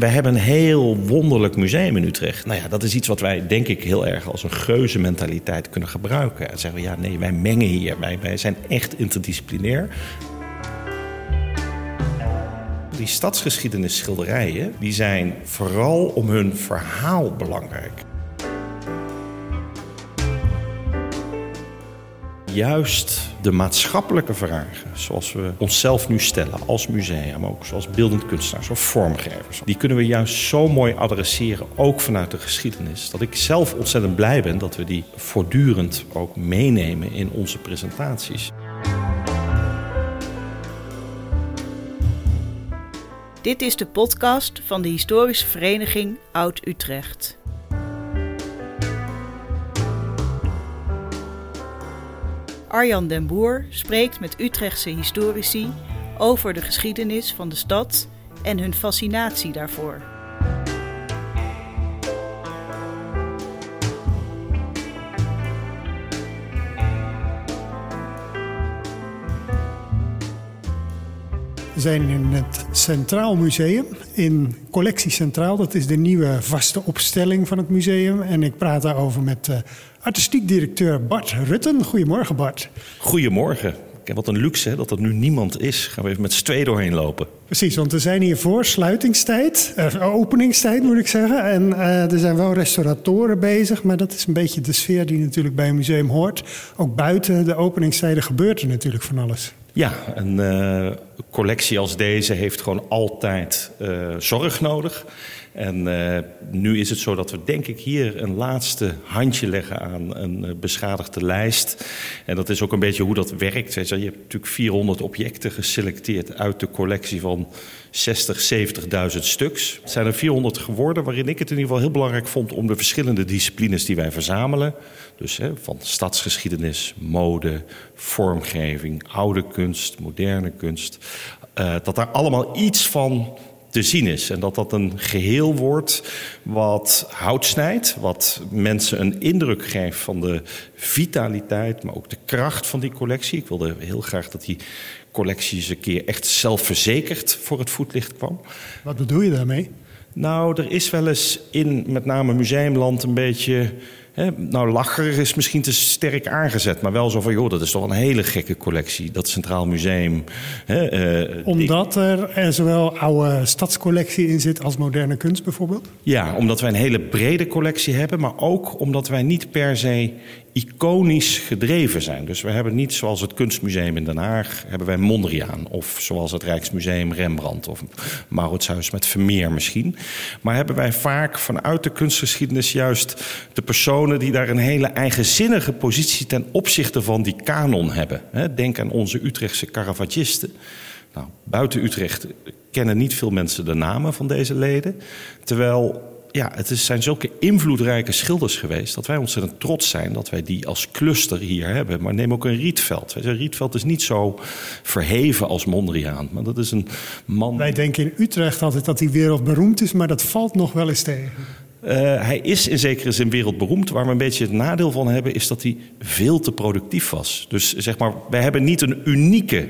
wij hebben een heel wonderlijk museum in Utrecht. Nou ja, dat is iets wat wij denk ik heel erg als een geuze mentaliteit kunnen gebruiken. En zeggen we, ja nee, wij mengen hier. Wij, wij zijn echt interdisciplinair. Die stadsgeschiedenis schilderijen, die zijn vooral om hun verhaal belangrijk. Juist de maatschappelijke vragen, zoals we onszelf nu stellen als museum, ook zoals beeldend kunstenaars of vormgevers, die kunnen we juist zo mooi adresseren, ook vanuit de geschiedenis, dat ik zelf ontzettend blij ben dat we die voortdurend ook meenemen in onze presentaties. Dit is de podcast van de historische vereniging Oud Arjan den Boer spreekt met Utrechtse historici over de geschiedenis van de stad en hun fascinatie daarvoor. We zijn in het Centraal Museum, in Collectie Centraal. Dat is de nieuwe vaste opstelling van het museum. En ik praat daarover met uh, artistiek directeur Bart Rutten. Goedemorgen Bart. Goedemorgen. Wat een luxe hè, dat er nu niemand is. Gaan we even met z'n twee doorheen lopen. Precies, want we zijn hier voor sluitingstijd, uh, openingstijd moet ik zeggen. En uh, er zijn wel restauratoren bezig, maar dat is een beetje de sfeer die natuurlijk bij een museum hoort. Ook buiten de openingstijden gebeurt er natuurlijk van alles. Ja, een uh, collectie als deze heeft gewoon altijd uh, zorg nodig. En uh, nu is het zo dat we denk ik hier een laatste handje leggen aan een beschadigde lijst. En dat is ook een beetje hoe dat werkt. Je hebt natuurlijk 400 objecten geselecteerd uit de collectie van 60, 70.000 stuks. Het zijn er 400 geworden, waarin ik het in ieder geval heel belangrijk vond om de verschillende disciplines die wij verzamelen. Dus hè, van stadsgeschiedenis, mode, vormgeving, oude kunst, moderne kunst. Uh, dat daar allemaal iets van te zien is. En dat dat een geheel wordt wat hout snijdt, wat mensen een indruk geeft van de vitaliteit, maar ook de kracht van die collectie. Ik wilde heel graag dat die collectie eens een keer echt zelfverzekerd voor het voetlicht kwam. Wat bedoel je daarmee? Nou, er is wel eens in met name museumland een beetje Nou, lacherig is misschien te sterk aangezet, maar wel zo van, joh, dat is toch een hele gekke collectie, dat Centraal Museum. He, uh, omdat er, er zowel oude stadscollectie in zit als moderne kunst bijvoorbeeld? Ja, omdat wij een hele brede collectie hebben, maar ook omdat wij niet per se iconisch gedreven zijn. Dus we hebben niet zoals het Kunstmuseum in Den Haag, hebben wij Mondriaan. Of zoals het Rijksmuseum Rembrandt of Mauritshuis met Vermeer misschien. Maar hebben wij vaak vanuit de kunstgeschiedenis juist de personen die daar een hele eigenzinnige positie ten opzichte van die kanon hebben. Denk aan onze Utrechtse Caravagisten. Nou, buiten Utrecht kennen niet veel mensen de namen van deze leden. Terwijl ja, het is, zijn zulke invloedrijke schilders geweest dat wij ontzettend trots zijn dat wij die als cluster hier hebben. Maar neem ook een Rietveld. Rietveld is niet zo verheven als Mondriaan, maar dat is een man. Wij denken in Utrecht altijd dat hij wereldberoemd is, maar dat valt nog wel eens tegen. Uh, hij is in zekere zin wereldberoemd. Waar we een beetje het nadeel van hebben, is dat hij veel te productief was. Dus zeg maar, wij hebben niet een unieke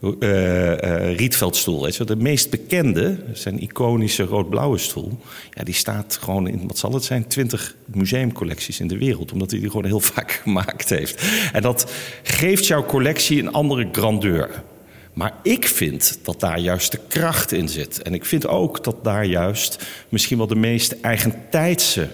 uh, uh, Rietveldstoel. Weet je. De meest bekende, zijn iconische rood-blauwe stoel, ja, die staat gewoon in, wat zal het zijn, 20 museumcollecties in de wereld. Omdat hij die gewoon heel vaak gemaakt heeft. En dat geeft jouw collectie een andere grandeur. Maar ik vind dat daar juist de kracht in zit. En ik vind ook dat daar juist misschien wel de meest eigentijdse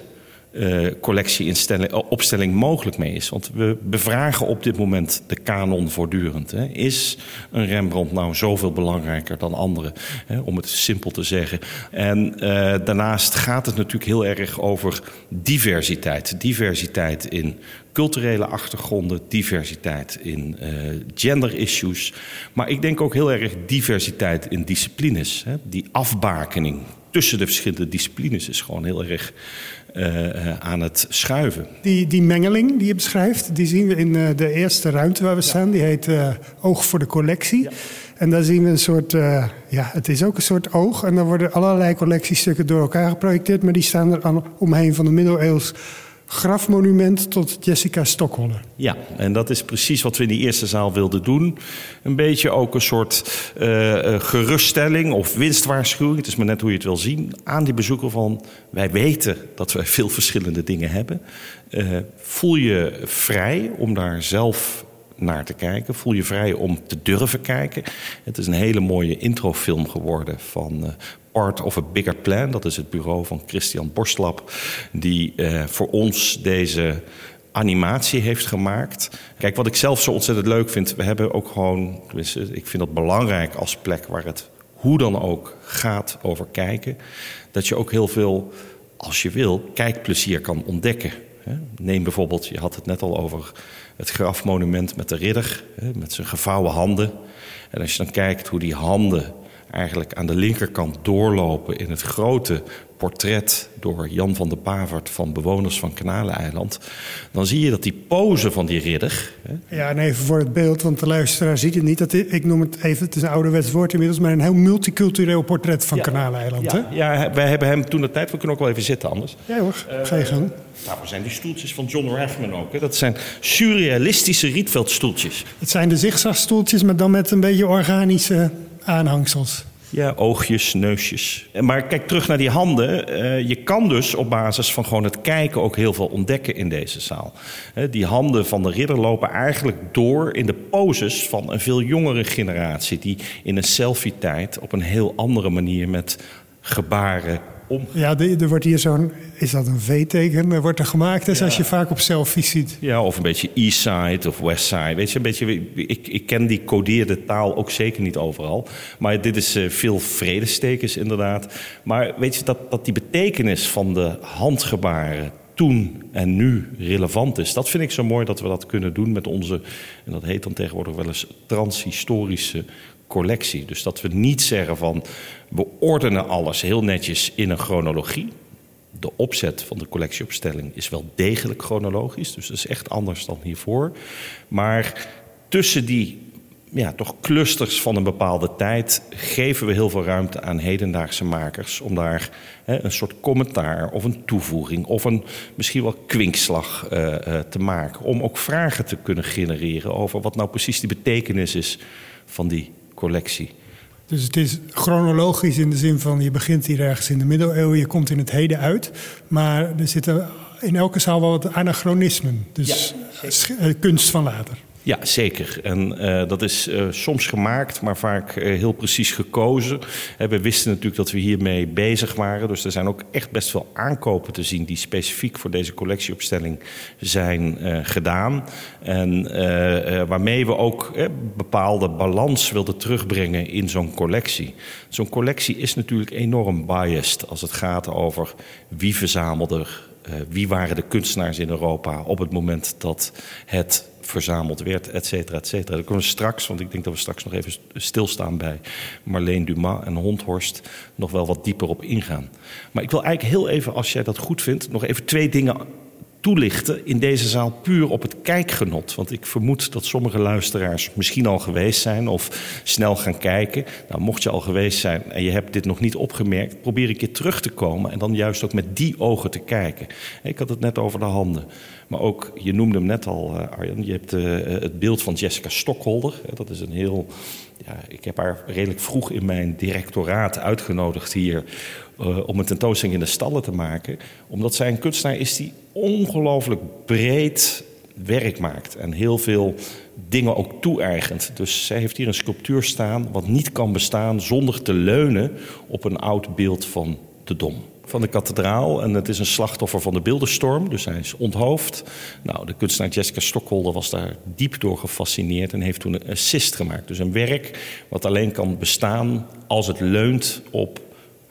uh, collectieopstelling mogelijk mee is. Want we bevragen op dit moment de kanon voortdurend. Hè. Is een Rembrandt nou zoveel belangrijker dan anderen? Hè, om het simpel te zeggen. En uh, daarnaast gaat het natuurlijk heel erg over diversiteit. Diversiteit in culturele achtergronden, diversiteit in gender issues. Maar ik denk ook heel erg diversiteit in disciplines. Hè. Die afbakening tussen de verschillende disciplines is gewoon heel erg uh, aan het schuiven. Die, die mengeling die je beschrijft, die zien we in uh, de eerste ruimte waar we ja. staan. Die heet uh, Oog voor de Collectie. Ja. En daar zien we een soort, ja, het is ook een soort oog. En dan worden allerlei collectiestukken door elkaar geprojecteerd. Maar die staan er aan, omheen van de middeleeuws grafmonument tot Jessica Stockholder. Ja, en dat is precies wat we in die eerste zaal wilden doen. Een beetje ook een soort uh, geruststelling of winstwaarschuwing. Het is maar net hoe je het wil zien. Aan die bezoeker van wij weten dat wij veel verschillende dingen hebben. Uh, voel je vrij om daar zelf naar te kijken. Voel je vrij om te durven kijken. Het is een hele mooie introfilm geworden van uh, Part of a Bigger Plan. Dat is het bureau van Christian Borstlap, die uh, voor ons deze animatie heeft gemaakt. Kijk, wat ik zelf zo ontzettend leuk vind, we hebben ook gewoon, ik vind dat belangrijk als plek waar het hoe dan ook gaat over kijken, dat je ook heel veel, als je wil, kijkplezier kan ontdekken. Neem bijvoorbeeld, je had het net al over het grafmonument met de ridder, met zijn gevouwen handen. En als je dan kijkt hoe die handen eigenlijk aan de linkerkant doorlopen in het grote portret door Jan van der Pavert van bewoners van Kanaleiland, dan zie je dat die pose van die ridder. Hè? Ja, en even voor het beeld, want de luisteraar ziet het niet. Dat ik noem het even, het is een ouderwets woord inmiddels, maar een heel multicultureel portret van ja, Kanaleiland. Ja, ja, wij hebben hem toen de tijd, we kunnen ook wel even zitten anders. Ja hoor, ga je gang. Nou, we zijn die stoeltjes van John Rathman ook. Hè? Dat zijn surrealistische Rietveldstoeltjes. Het zijn de zigzagstoeltjes, maar dan met een beetje organische aanhangsels. Ja, oogjes, neusjes. Maar kijk terug naar die handen. Uh, je kan dus op basis van gewoon het kijken ook heel veel ontdekken in deze zaal. Uh, die handen van de ridder lopen eigenlijk door in de poses van een veel jongere generatie. Die in een selfie-tijd op een heel andere manier met gebaren ja, er wordt hier zo'n, is dat een V-teken? wordt er gemaakt, dus als je vaak op selfies ziet. Ja, of een beetje East Side of West Side. Weet je, een beetje, ik, ik ken die codeerde taal ook zeker niet overal. Maar dit is uh, veel vredestekens inderdaad. Maar weet je, dat, dat die betekenis van de handgebaren toen en nu relevant is. Dat vind ik zo mooi dat we dat kunnen doen met onze, en dat heet dan tegenwoordig wel eens transhistorische collectie. Dus dat we niet zeggen van we ordenen alles heel netjes in een chronologie. De opzet van de collectieopstelling is wel degelijk chronologisch, dus dat is echt anders dan hiervoor. Maar tussen die ja, toch clusters van een bepaalde tijd geven we heel veel ruimte aan hedendaagse makers om daar hè, een soort commentaar of een toevoeging of een misschien wel kwinkslag uh, uh, te maken. Om ook vragen te kunnen genereren over wat nou precies de betekenis is van die collectie. Dus het is chronologisch in de zin van je begint hier ergens in de middeleeuwen, je komt in het heden uit. Maar er zitten in elke zaal wel wat anachronismen. Dus ja, kunst van later. Ja, zeker. En uh, dat is uh, soms gemaakt, maar vaak uh, heel precies gekozen. we wisten natuurlijk dat we hiermee bezig waren. Dus er zijn ook echt best veel aankopen te zien die specifiek voor deze collectieopstelling zijn gedaan. En waarmee we ook bepaalde balans wilden terugbrengen in zo'n collectie. Zo'n collectie is natuurlijk enorm biased als het gaat over wie verzamelde er. Wie waren de kunstenaars in Europa op het moment dat het verzameld werd, et cetera, et cetera. Daar kunnen we straks, want ik denk dat we straks nog even stilstaan bij Marleen Dumas en Hondhorst, nog wel wat dieper op ingaan. Maar ik wil eigenlijk heel even, als jij dat goed vindt, nog even twee dingen toelichten in deze zaal puur op het kijkgenot. Want ik vermoed dat sommige luisteraars misschien al geweest zijn of snel gaan kijken. Nou, mocht je al geweest zijn en je hebt dit nog niet opgemerkt, probeer een keer terug te komen en dan juist ook met die ogen te kijken. Ik had het net over de handen. Maar ook, je noemde hem net al, uh, Arjan, je hebt uh, het beeld van Jessica Stockholder. Dat is een heel. Ja, ik heb haar redelijk vroeg in mijn directoraat uitgenodigd hier uh, om een tentoonstelling in de stallen te maken. Omdat zij een kunstenaar is die ongelooflijk breed werk maakt. En heel veel dingen ook toe-eigent. Dus zij heeft hier een sculptuur staan wat niet kan bestaan zonder te leunen op een oud beeld van de Dom van de kathedraal. En het is een slachtoffer van de beeldenstorm, dus hij is onthoofd. Nou, de kunstenaar Jessica Stockholder was daar diep door gefascineerd en heeft toen een assist gemaakt. Dus een werk wat alleen kan bestaan als het leunt op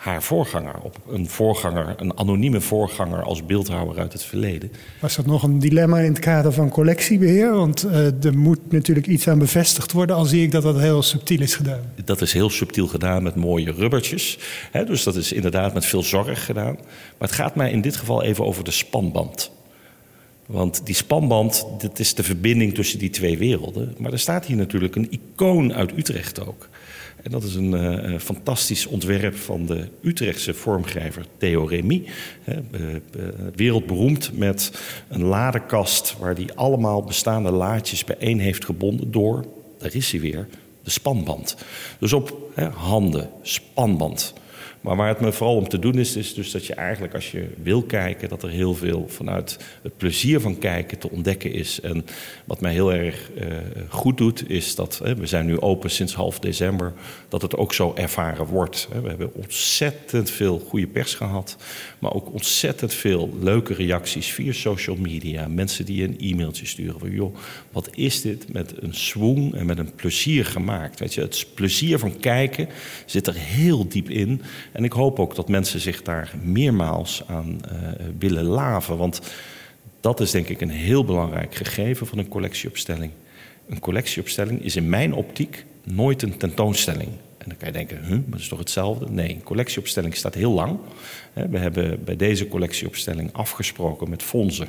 haar voorganger, op een voorganger, een anonieme voorganger als beeldhouwer uit het verleden. Was dat nog een dilemma in het kader van collectiebeheer? Want uh, er moet natuurlijk iets aan bevestigd worden, al zie ik dat dat heel subtiel is gedaan. Dat is heel subtiel gedaan met mooie rubbertjes. Hè, dus dat is inderdaad met veel zorg gedaan. Maar het gaat mij in dit geval even over de spanband. Want die spanband, dat is de verbinding tussen die twee werelden. Maar er staat hier natuurlijk een icoon uit Utrecht ook. En dat is een uh, fantastisch ontwerp van de Utrechtse vormgever Theo Remy. Uh, wereldberoemd met een ladekast waar hij allemaal bestaande laadjes bijeen heeft gebonden door, daar is hij weer, de spanband. Dus op handen, spanband. Maar waar het me vooral om te doen is, is dus dat je eigenlijk als je wil kijken, dat er heel veel vanuit het plezier van kijken te ontdekken is. En wat mij heel erg uh, goed doet, is dat we zijn nu open sinds half december, dat het ook zo ervaren wordt. We hebben ontzettend veel goede pers gehad, maar ook ontzettend veel leuke reacties via social media. Mensen die een e-mailtje sturen van joh, wat is dit met een swoon en met een plezier gemaakt. Weet je, het plezier van kijken zit er heel diep in. En ik hoop ook dat mensen zich daar meermaals aan uh, willen laven. Want dat is denk ik een heel belangrijk gegeven van een collectieopstelling. Een collectieopstelling is in mijn optiek nooit een tentoonstelling. En dan kan je denken, huh, dat is toch hetzelfde? Nee, een collectieopstelling staat heel lang. We hebben bij deze collectieopstelling afgesproken met fondsen.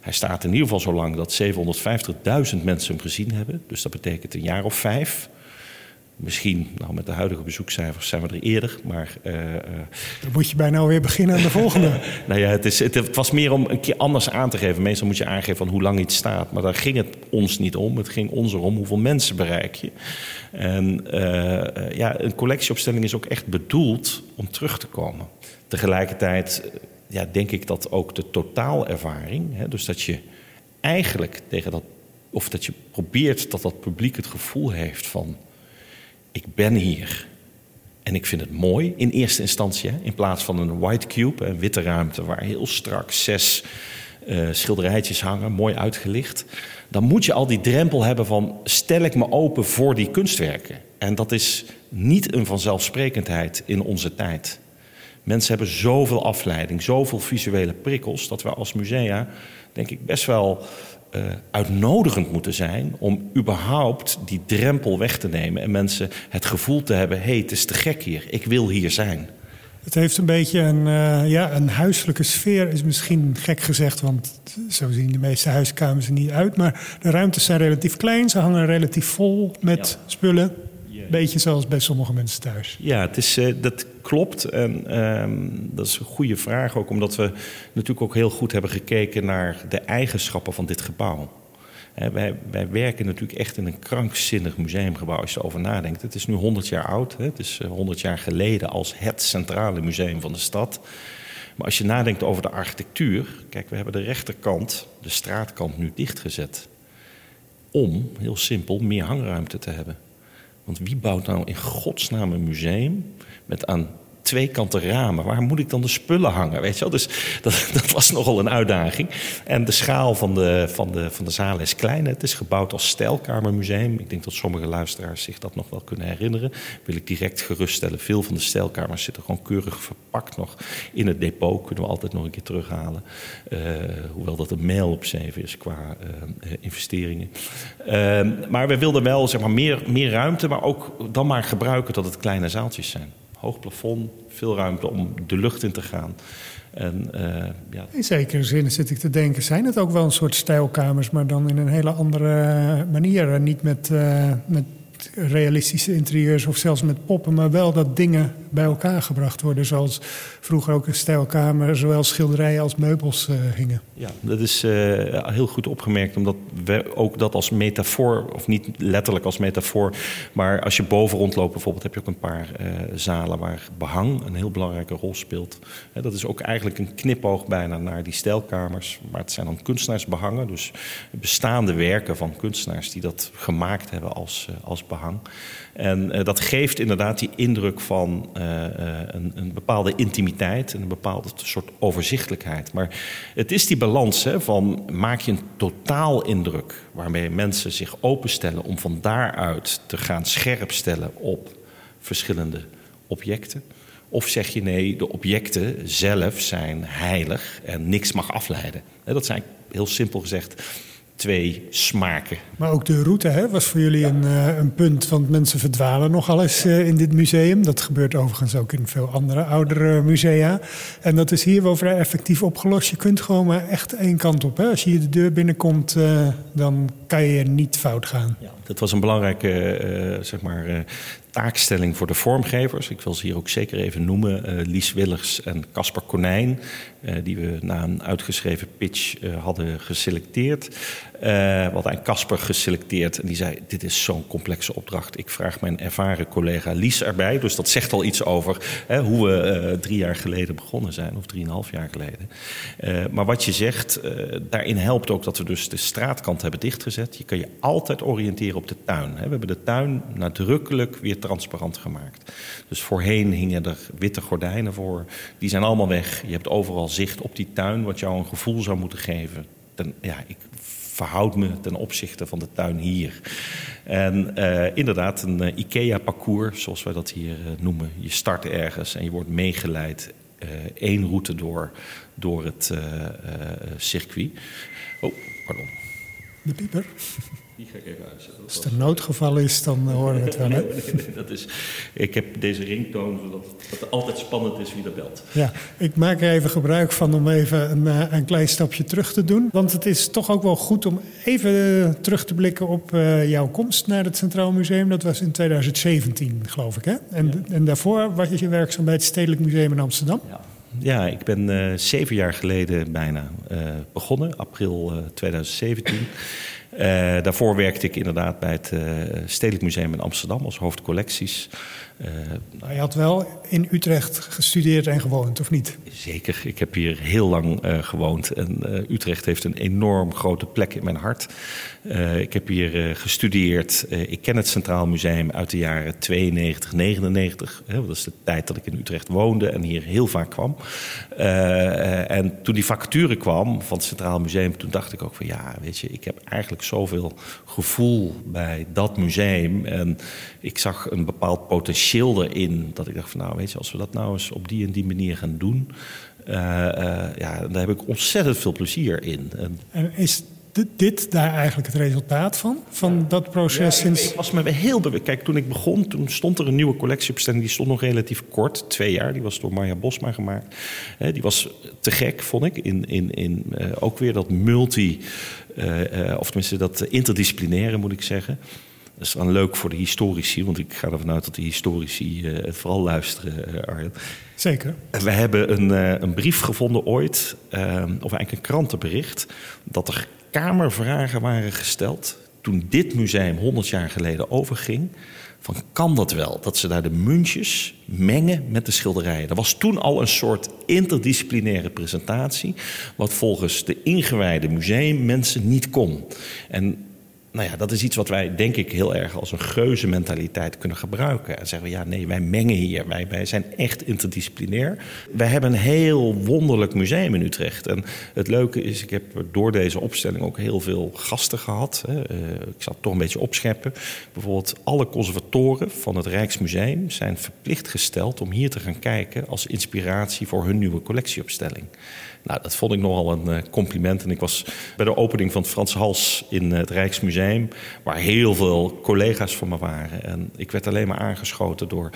Hij staat in ieder geval zo lang dat 750.000 mensen hem gezien hebben. Dus dat betekent een jaar of vijf. Misschien, nou met de huidige bezoekcijfers zijn we er eerder, maar... Uh, Dan moet je bijna alweer beginnen aan de volgende. nou ja, het, is, het, was meer om een keer anders aan te geven. Meestal moet je aangeven van hoe lang iets staat. Maar daar ging het ons niet om. Het ging ons erom hoeveel mensen bereik je. En uh, ja, een collectieopstelling is ook echt bedoeld om terug te komen. Tegelijkertijd ja, denk ik dat ook de totaalervaring... Hè, dus dat je eigenlijk tegen dat... of dat je probeert dat dat publiek het gevoel heeft van ik ben hier. En ik vind het mooi in eerste instantie, in plaats van een white cube, een witte ruimte waar heel strak zes uh, schilderijtjes hangen, mooi uitgelicht. Dan moet je al die drempel hebben van stel ik me open voor die kunstwerken. En dat is niet een vanzelfsprekendheid in onze tijd. Mensen hebben zoveel afleiding, zoveel visuele prikkels, dat we als musea, denk ik, best wel uh, uitnodigend moeten zijn om überhaupt die drempel weg te nemen en mensen het gevoel te hebben: hé, hey, het is te gek hier, ik wil hier zijn. Het heeft een beetje een, uh, ja, een huiselijke sfeer, is misschien gek gezegd, want zo zien de meeste huiskamers er niet uit. Maar de ruimtes zijn relatief klein, ze hangen relatief vol met ja. spullen. Beetje zoals bij sommige mensen thuis. Ja, het is, uh, dat klopt. En um, dat is een goede vraag ook, omdat we natuurlijk ook heel goed hebben gekeken naar de eigenschappen van dit gebouw. Wij, wij, werken natuurlijk echt in een krankzinnig museumgebouw als je erover nadenkt. Het is nu 100 jaar oud. Het is 100 jaar geleden als het centrale museum van de stad. Maar als je nadenkt over de architectuur. Kijk, we hebben de rechterkant, de straatkant, nu dichtgezet. Om, heel simpel, meer hangruimte te hebben. Want wie bouwt nou in godsnaam een museum met aan twee kanten ramen. Waar moet ik dan de spullen hangen? Weet je wel? Dus dat, dat was nogal een uitdaging. En de schaal van de, van, de, van de zaal is klein. Het is gebouwd als stijlkamermuseum. Ik denk dat sommige luisteraars zich dat nog wel kunnen herinneren. Wil ik direct geruststellen. Veel van de stijlkamers zitten gewoon keurig verpakt nog in het depot. Kunnen we altijd nog een keer terughalen. Uh, hoewel dat een mail op zeven is qua uh, investeringen. Uh, maar we wilden wel zeg maar, meer, meer ruimte, maar ook dan maar gebruiken dat het kleine zaaltjes zijn hoog plafond, veel ruimte om de lucht in te gaan. En, uh, ja. In zekere zin zit ik te denken, zijn het ook wel een soort stijlkamers, maar dan in een hele andere manier. Niet met, uh, met realistische interieurs of zelfs met poppen, maar wel dat dingen bij elkaar gebracht worden. Zoals vroeger ook een stijlkamer, zowel schilderijen als meubels uh, hingen. Ja, dat is uh, heel goed opgemerkt, omdat we ook dat als metafoor, of niet letterlijk als metafoor, maar als je boven rondloopt bijvoorbeeld, heb je ook een paar uh, zalen waar behang een heel belangrijke rol speelt. dat is ook eigenlijk een knipoog bijna naar die stijlkamers, maar het zijn dan kunstenaarsbehangen, dus bestaande werken van kunstenaars die dat gemaakt hebben als, als behang. En uh, dat geeft inderdaad die indruk van uh, een, een, bepaalde intimiteit en een bepaalde soort overzichtelijkheid. Maar het is die balans hè, van maak je een totaalindruk waarmee mensen zich openstellen om van daaruit te gaan scherp stellen op verschillende objecten. Of zeg je nee, de objecten zelf zijn heilig en niks mag afleiden. Dat zijn heel simpel gezegd twee smaken. Maar ook de route hè, was voor jullie een, uh, een punt, want mensen verdwalen nogal eens uh, in dit museum. Dat gebeurt overigens ook in veel andere oudere musea. En dat is hier wel vrij effectief opgelost. Je kunt gewoon maar echt één kant op. Hè. Als je hier de deur binnenkomt, uh, dan kan je niet fout gaan. Ja, dat was een belangrijke zeg maar, taakstelling voor de vormgevers. Ik wil ze hier ook zeker even noemen. Lies Willers en Casper Konijn. die we na een uitgeschreven pitch hadden geselecteerd. Hadden een Casper geselecteerd en die zei: Dit is zo'n complexe opdracht. Ik vraag mijn ervaren collega Lies erbij. Dus dat zegt al iets over hè, hoe we drie jaar geleden begonnen zijn, of drieënhalf jaar geleden. Maar wat je zegt, daarin helpt ook dat we dus de straatkant hebben dichtgezet. Je kan je altijd oriënteren op de tuin. Hè. We hebben de tuin nadrukkelijk weer transparant gemaakt. Dus voorheen hingen er witte gordijnen voor. Die zijn allemaal weg. Je hebt overal zicht op die tuin, wat jou een gevoel zou moeten geven. Dan, ja, ik verhoud me ten opzichte van de tuin hier. En uh, inderdaad, een uh, IKEA-parcours, zoals wij dat hier uh, noemen. Je start ergens en je wordt meegeleid één route door, door het circuit. Oh, pardon. De pieper. Die ga ik even uitzetten. Als er noodgeval is, dan horen we het wel. Hè? Nee, nee, nee, dat is, ik heb deze ringtoon, zodat het altijd spannend is wie er belt. Ja, ik maak er even gebruik van om even een, eh, een klein stapje terug te doen. Want het is toch ook wel goed om even terug te blikken op uh, jouw komst naar het Centraal Museum. Dat was in 2017, geloof ik. Hè? En, ja. en daarvoor was je werkzaam bij het Stedelijk Museum in Amsterdam. Ja. Ja, ik ben uh, zeven jaar geleden bijna uh, begonnen, april uh, 2017. Uh, daarvoor werkte ik inderdaad bij het uh, Stedelijk Museum in Amsterdam als hoofdcollecties. Uh, maar je had wel in Utrecht gestudeerd en gewoond, of niet? Zeker, ik heb hier heel lang gewoond. En Utrecht heeft een enorm grote plek in mijn hart. ik heb hier gestudeerd. ik ken het Centraal Museum uit de jaren 92, 99. dat is de tijd dat ik in Utrecht woonde en hier heel vaak kwam. en toen die vacature kwam van het Centraal Museum, toen dacht ik ook van ja, weet je, ik heb eigenlijk zoveel gevoel bij dat museum. En ik zag een bepaald potentieel erin. Dat ik dacht van nou weet je, als we dat nou eens op die en die manier gaan doen. Uh, uh, ja, daar heb ik ontzettend veel plezier in. En, en is dit daar eigenlijk het resultaat van? Van ja. dat proces ja, sinds... Ik, ik was me heel bewust. Kijk, toen ik begon, toen stond er een nieuwe collectieopstelling. Die stond nog relatief kort, twee jaar. Die was door Marja Bosma gemaakt. He, die was te gek, vond ik. In, in, in, uh, ook weer dat multi... Of tenminste dat interdisciplinaire, moet ik zeggen. Dat is dan leuk voor de historici, want ik ga ervan uit dat de historici uh, het vooral luisteren, uh, Arjen. Zeker. We hebben een, uh, een brief gevonden ooit, of eigenlijk een krantenbericht, dat er kamervragen waren gesteld toen dit museum 100 jaar geleden overging. Van kan dat wel, dat ze daar de muntjes mengen met de schilderijen? Er was toen al een soort interdisciplinaire presentatie, wat volgens de ingewijde museummensen niet kon. En nou ja, dat is iets wat wij, denk ik, heel erg als een geuze mentaliteit kunnen gebruiken. En zeggen we, ja, nee, wij mengen hier. Wij, wij zijn echt interdisciplinair. Wij hebben een heel wonderlijk museum in Utrecht. En het leuke is, ik heb door deze opstelling ook heel veel gasten gehad. Hè. Uh, ik zal het toch een beetje opscheppen. Bijvoorbeeld alle conservatoren van het Rijksmuseum zijn verplicht gesteld om hier te gaan kijken als inspiratie voor hun nieuwe collectieopstelling. Nou, dat vond ik nogal een uh, compliment. En ik was bij de opening van het Frans Hals in het Rijksmuseum, waar heel veel collega's van me waren. En ik werd alleen maar aangeschoten door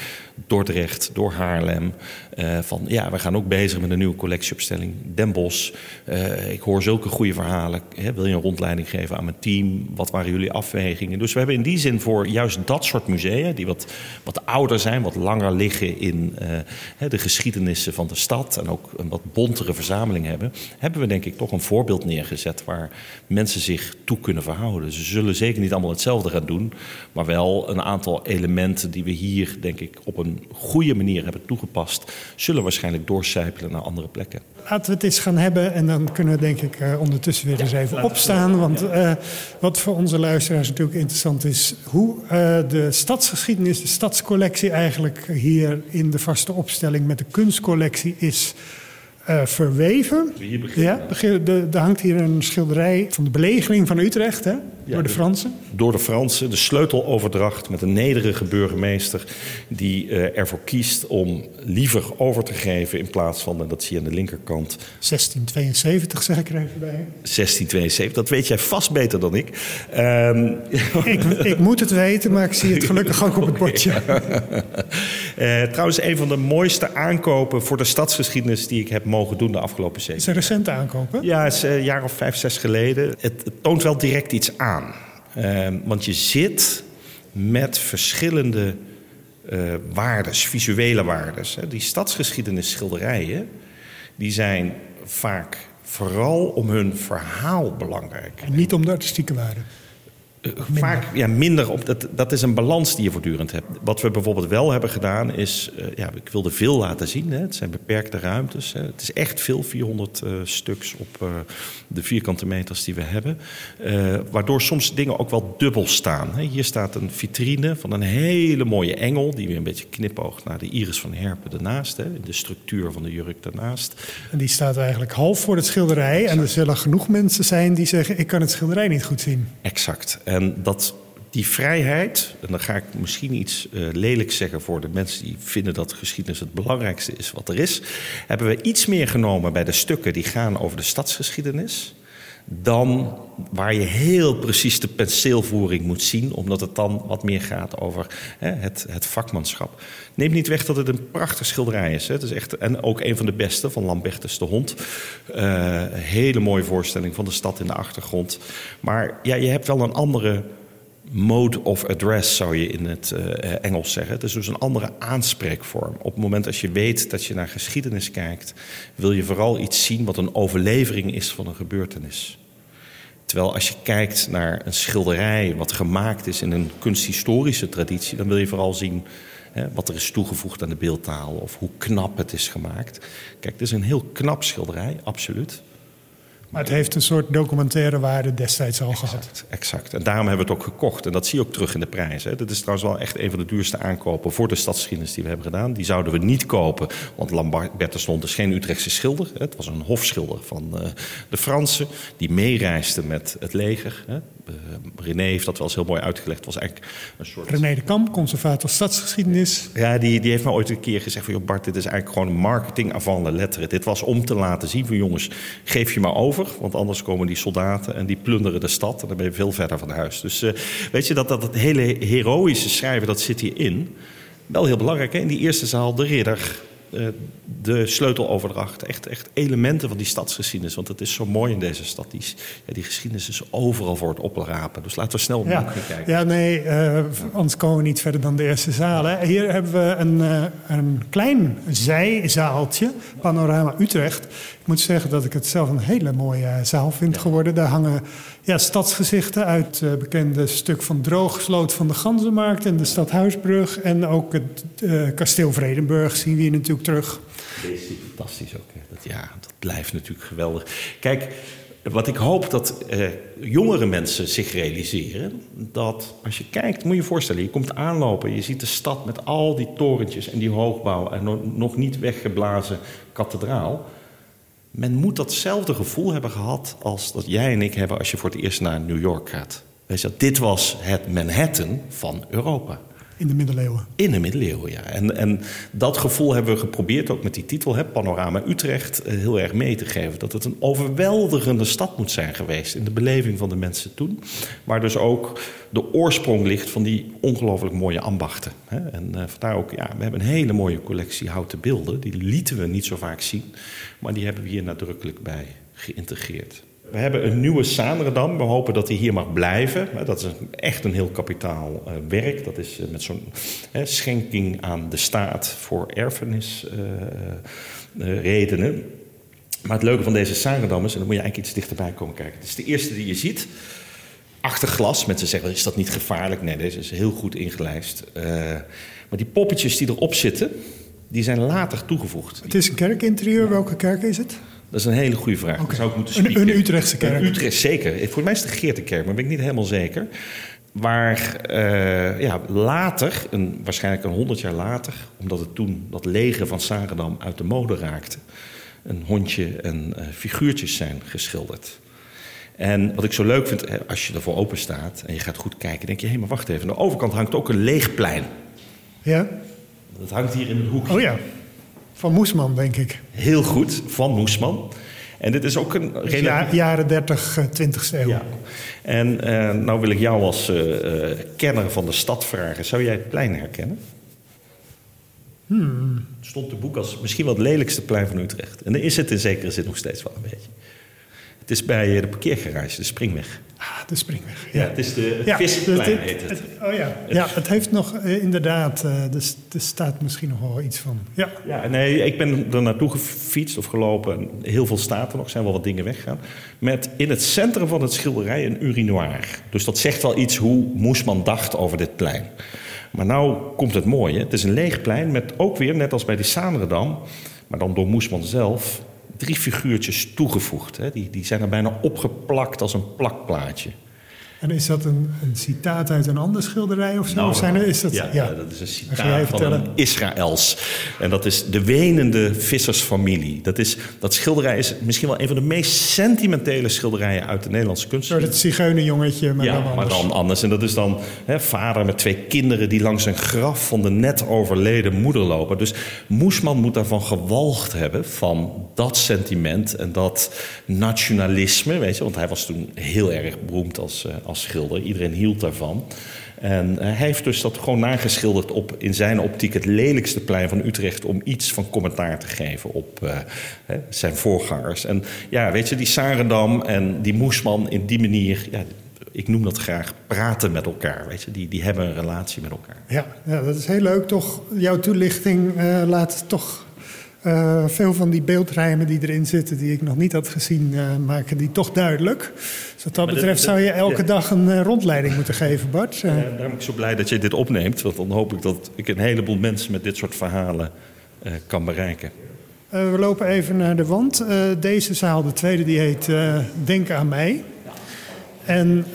Dordrecht, door Haarlem. Uh, van ja, we gaan ook bezig met een nieuwe collectieopstelling. Den Bosch. Uh, ik hoor zulke goede verhalen. Wil je een rondleiding geven aan mijn team? Wat waren jullie afwegingen? Dus we hebben in die zin voor juist dat soort musea, die wat, wat ouder zijn, wat langer liggen in de geschiedenissen van de stad en ook een wat bontere verzameling hebben, hebben we denk ik toch een voorbeeld neergezet waar mensen zich toe kunnen verhouden. Ze zullen zeker niet allemaal hetzelfde gaan doen, maar wel een aantal elementen die we hier denk ik op een goede manier hebben toegepast, zullen waarschijnlijk doorcijpelen naar andere plekken. Laten we het eens gaan hebben en dan kunnen we denk ik uh, ondertussen weer ja, eens even opstaan. Want uh, wat voor onze luisteraars natuurlijk interessant is, hoe uh, de stadsgeschiedenis, de stadscollectie eigenlijk hier in de vaste opstelling met de kunstcollectie is uh, verweven. Hier beginnen. Ja, er hangt hier een schilderij van de belegering van Utrecht hè, door de Fransen. Door de Fransen, de sleuteloverdracht met een nederige burgemeester die uh, ervoor kiest om liever over te geven in plaats van, en dat zie je aan de linkerkant. 1672 zeg ik er even bij. 1672, dat weet jij vast beter dan ik. Um, ik, ik, moet het weten, maar ik zie het gelukkig ook op het bordje. uh, trouwens, een van de mooiste aankopen voor de stadsgeschiedenis die ik heb mogen doen de afgelopen zeven Is een recente aankopen? Ja, het is een jaar of vijf, zes geleden. Het, het toont wel direct iets aan. Uh, want je zit met verschillende uh, waardes, visuele waardes. Die stadsgeschiedenis schilderijen, die zijn vaak vooral om hun verhaal belangrijk. En niet om de artistieke waarde. Uh, vaak ja, minder op. Dat, dat is een balans die je voortdurend hebt. Wat we bijvoorbeeld wel hebben gedaan is. Uh, ja, ik wilde veel laten zien. Hè. Het zijn beperkte ruimtes. Hè. Het is echt veel, 400 uh, stuks op de vierkante meters die we hebben. waardoor soms dingen ook wel dubbel staan. Hè. Hier staat een vitrine van een hele mooie engel. die weer een beetje knipoogt naar de iris van Herpen ernaast. Hè, in de structuur van de jurk daarnaast. En die staat eigenlijk half voor het schilderij. Exact. En er zullen genoeg mensen zijn die zeggen: Ik kan het schilderij niet goed zien. Exact. En dat, die vrijheid, en dan ga ik misschien iets uh, lelijks zeggen voor de mensen die vinden dat geschiedenis het belangrijkste is wat er is, hebben we iets meer genomen bij de stukken die gaan over de stadsgeschiedenis. Dan waar je heel precies de penseelvoering moet zien, omdat het dan wat meer gaat over hè, het, het, vakmanschap. Neemt niet weg dat het een prachtig schilderij is. Hè. Het is echt, en ook een van de beste van Lambertus de Hond. Uh, hele mooie voorstelling van de stad in de achtergrond. Maar ja, je hebt wel een andere mode of address, zou je in het uh, Engels zeggen. Het is dus een andere aanspreekvorm. Op het moment als je weet dat je naar geschiedenis kijkt, wil je vooral iets zien wat een overlevering is van een gebeurtenis. Terwijl als je kijkt naar een schilderij wat gemaakt is in een kunsthistorische traditie, dan wil je vooral zien hè, wat er is toegevoegd aan de beeldtaal of hoe knap het is gemaakt. Kijk, het is een heel knap schilderij, absoluut. Maar het heeft een soort documentaire waarde destijds al exact, gehad. Exact. En daarom hebben we het ook gekocht. En dat zie je ook terug in de prijs. Hè. Dat is trouwens wel echt een van de duurste aankopen voor de stadsgeschiedenis die we hebben gedaan. Die zouden we niet kopen, want Lambertus stond is geen Utrechtse schilder. Hè. Het was een hofschilder van uh, de Fransen die meereisde met het leger. Hè. Uh, René heeft dat wel eens heel mooi uitgelegd. Het was eigenlijk een soort... René de Kamp, conservator stadsgeschiedenis. Ja, die, die heeft me ooit een keer gezegd van... Joh Bart, dit is eigenlijk gewoon marketing avant la lettre. Dit was om te laten zien van jongens, geef je maar over. Want anders komen die soldaten en die plunderen de stad. En dan ben je veel verder van huis. Dus uh, weet je, dat, dat het hele heroïsche schrijven, dat zit hierin. Wel heel belangrijk, hè? in die eerste zaal de ridder de sleuteloverdracht. Echt, echt elementen van die stadsgeschiedenis. Want het is zo mooi in deze stad. Die, ja, die geschiedenis is overal voor het oprapen. Dus laten we snel ja. kijken. Ja, nee, uh, anders komen we niet verder dan de eerste zaal. Hè. Hier hebben we een, uh, een klein zijzaaltje, Panorama Utrecht. Moet zeggen dat ik het zelf een hele mooie zaal vind ja. geworden. Daar hangen ja, stadsgezichten uit het bekende stuk van Droogsloot van de Ganzenmarkt... en de Stadhuisbrug. En ook het kasteel Vredenburg zien we hier natuurlijk terug. Deze is fantastisch ook. Hè. Dat, ja, dat blijft natuurlijk geweldig. Kijk, wat ik hoop dat eh, jongere mensen zich realiseren... dat als je kijkt, moet je je voorstellen... je komt aanlopen, je ziet de stad met al die torentjes en die hoogbouw... en no nog niet weggeblazen kathedraal... Men moet datzelfde gevoel hebben gehad als dat jij en ik hebben... als je voor het eerst naar New York gaat. Weet je, dit was het Manhattan van Europa. In de middeleeuwen. In de middeleeuwen, ja. En, en dat gevoel hebben we geprobeerd ook met die titel, Panorama Utrecht, heel erg mee te geven. Dat het een overweldigende stad moet zijn geweest in de beleving van de mensen toen. Waar dus ook de oorsprong ligt van die ongelooflijk mooie ambachten. Hè. En uh, vandaar ook, ja, we hebben een hele mooie collectie houten beelden. Die lieten we niet zo vaak zien, maar die hebben we hier nadrukkelijk bij geïntegreerd. We hebben een nieuwe Zaanderdam. We hopen dat die hier mag blijven. Dat is echt een heel kapitaal uh, werk. Dat is uh, met zo'n schenking aan de staat voor erfenisredenen. maar het leuke van deze Zaanderdam is, en dan moet je eigenlijk iets dichterbij komen kijken. Het is de eerste die je ziet. Achter glas. Mensen zeggen, is dat niet gevaarlijk? Nee, deze is heel goed ingelijst. maar die poppetjes die erop zitten, die zijn later toegevoegd. Het is een kerkinterieur. Welke kerk is het? Dat is een hele goede vraag. Okay. Zou ik moeten een, een Utrechtse kerk? Een Utrecht, zeker. Voor mij is het de Geertenkerk, maar ben ik niet helemaal zeker. Waar uh, ja, later, een, waarschijnlijk een honderd jaar later... omdat het toen dat leger van Sarendam uit de mode raakte... een hondje en uh, figuurtjes zijn geschilderd. En wat ik zo leuk vind, als je ervoor open staat en je gaat goed kijken, denk je: hé, maar wacht even. Aan de overkant hangt ook een leeg plein. Ja. Dat hangt hier in het hoekje. Oh ja. Van Moesman, denk ik. Heel goed, van Moesman. En dit is ook een... Dus ja, jaren 30, 20 eeuw. Ja. En uh, nou wil ik jou als uh, kenner van de stad vragen. Zou jij het plein herkennen? Hmm. Stond de boek als misschien wel het lelijkste plein van Utrecht. En dan is het in zekere zin nog steeds wel een beetje. Het is bij de parkeergarage, de Springweg. Ah, de Springweg. Ja, het is de ja, visplein heet het. Oh ja, ja het heeft nog uh, inderdaad, uh, er, er, staat misschien nog wel iets van. Ja. ja, nee, ik ben er naartoe gefietst of gelopen. Heel veel staat er nog, zijn wel wat dingen weggegaan. Met in het centrum van het schilderij een urinoir. Dus dat zegt wel iets hoe Moesman dacht over dit plein. Maar nou komt het mooie. Het is een leeg plein met ook weer, net als bij die Sanerdam... maar dan door Moesman zelf, drie figuurtjes toegevoegd. Hè. Die, die zijn er bijna opgeplakt als een plakplaatje. En is dat een, een citaat uit een ander schilderij of zo? Nou, of zijn er, is dat, ja, ja. dat is een citaat van een Israëls. En dat is de wenende vissersfamilie. Dat, is, dat schilderij is misschien wel een van de meest sentimentele schilderijen uit de Nederlandse kunst. Zo, dat zigeunerjongetje, maar ja, dan anders. maar dan anders. En dat is dan hè, vader met twee kinderen die langs een graf van de net overleden moeder lopen. Dus Moesman moet daarvan gewalgd hebben, van dat sentiment en dat nationalisme. Weet je, want hij was toen heel erg beroemd als als schilder. Iedereen hield daarvan. En hij heeft dus dat gewoon nageschilderd op, in zijn optiek, het lelijkste plein van Utrecht. om iets van commentaar te geven op uh, zijn voorgangers. En ja, weet je, die Sarendam en die Moesman in die manier. Ja, ik noem dat graag praten met elkaar. Weet je? Die, die hebben een relatie met elkaar. Ja, ja dat is heel leuk toch. Jouw toelichting uh, laat toch veel van die beeldrijmen die erin zitten, die ik nog niet had gezien, maken die toch duidelijk. Dus wat dat maar betreft zou je elke ja. dag een uh, rondleiding moeten geven, Bart. Ja, daarom ben ik zo blij dat je dit opneemt. Want dan hoop ik dat ik een heleboel mensen met dit soort verhalen kan bereiken. we lopen even naar de wand. deze zaal, de tweede, die heet Denk aan mij. En uh,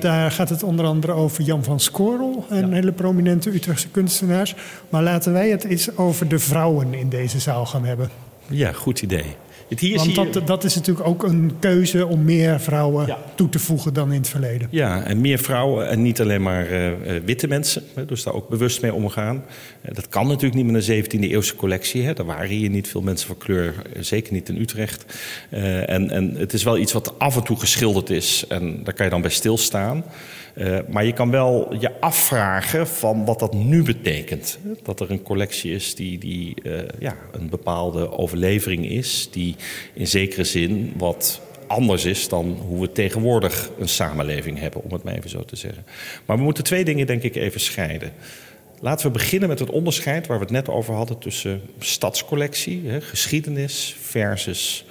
daar gaat het onder andere over Jan van Skorrel, een ja. hele prominente Utrechtse kunstenaar. Maar laten wij het eens over de vrouwen in deze zaal gaan hebben. Ja, goed idee. Het hier Want dat, dat, is natuurlijk ook een keuze om meer vrouwen ja. toe te voegen dan in het verleden. Ja, en meer vrouwen en niet alleen maar uh, witte mensen. Dus daar ook bewust mee omgaan. Uh, dat kan natuurlijk niet met een 17e eeuwse collectie. Hè. Er waren hier niet veel mensen van kleur, zeker niet in Utrecht. en, en het is wel iets wat af en toe geschilderd is. En daar kan je dan bij stilstaan. Uh, maar je kan wel je afvragen van wat dat nu betekent. Dat er een collectie is die, die uh, ja, een bepaalde overlevering is, die in zekere zin wat anders is dan hoe we tegenwoordig een samenleving hebben, om het maar even zo te zeggen. Maar we moeten twee dingen denk ik even scheiden. Laten we beginnen met het onderscheid waar we het net over hadden tussen stadscollectie, hè, geschiedenis versus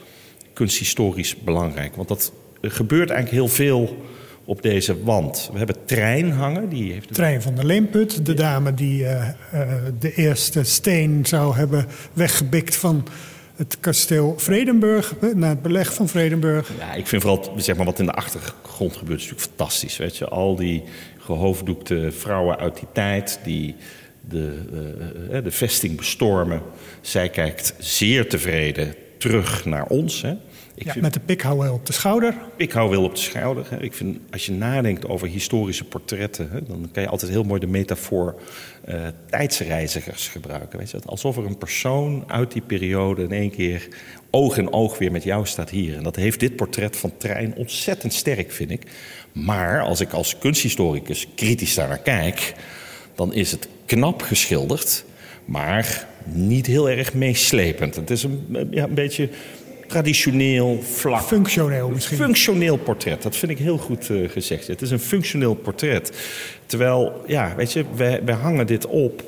kunsthistorisch belangrijk. Want dat gebeurt eigenlijk heel veel op deze wand. We hebben Trein hangen. Die heeft Trein van de Leemput, de dame die uh, uh, de eerste steen zou hebben weggebikt van het kasteel Vredenburg, na het beleg van Vredenburg. Ja, ik vind vooral zeg maar, wat in de achtergrond gebeurt is natuurlijk fantastisch. Weet je? Al die gehoofddoekte vrouwen uit die tijd die de, de vesting bestormen. Zij kijkt zeer tevreden terug naar ons. Hè? Ik ja, vind, met de pikhouwel op de schouder. Pikhouwel op de schouder. Hè. Ik vind, als je nadenkt over historische portretten, hè, dan kan je altijd heel mooi de metafoor uh, tijdsreizigers gebruiken. Weet je? Alsof er een persoon uit die periode in één keer oog in oog weer met jou staat hier. En dat heeft dit portret van Trein ontzettend sterk, vind ik. Maar als ik als kunsthistoricus kritisch daar naar kijk, dan is het knap geschilderd, maar niet heel erg meeslepend. Het is een, ja, een beetje traditioneel, vlak. Functioneel misschien. Functioneel portret, dat vind ik heel goed uh, gezegd. Het is een functioneel portret. Terwijl, ja, weet je, wij, wij hangen dit op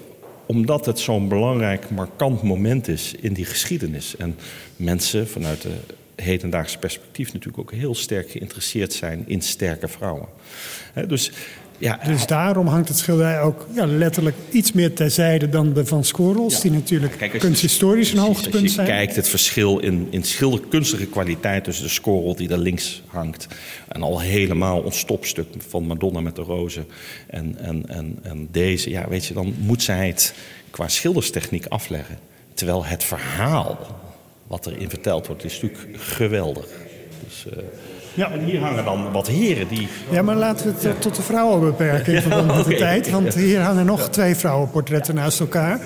omdat het zo'n belangrijk, markant moment is in die geschiedenis. En mensen vanuit de hedendaagse perspectief natuurlijk ook heel sterk geïnteresseerd zijn in sterke vrouwen. He, dus ja, dus daarom hangt het schilderij ook ja, letterlijk iets meer terzijde dan de Van Scorels, ja. die natuurlijk Kijk, kunsthistorisch een hoogtepunt zijn. Als je kijkt het verschil in, in schilderkunstige kwaliteit tussen de Scorel die daar links hangt en al helemaal ons stopstuk van Madonna met de rozen en, en, en, en deze, ja, weet je, dan moet zij het qua schilderstechniek afleggen. Terwijl het verhaal wat erin verteld wordt, is natuurlijk geweldig. Dus, ja. En hier hangen dan wat heren die... Ja, maar laten we het tot de vrouwen beperken in verband met de tijd. Want hier hangen nog twee vrouwenportretten naast elkaar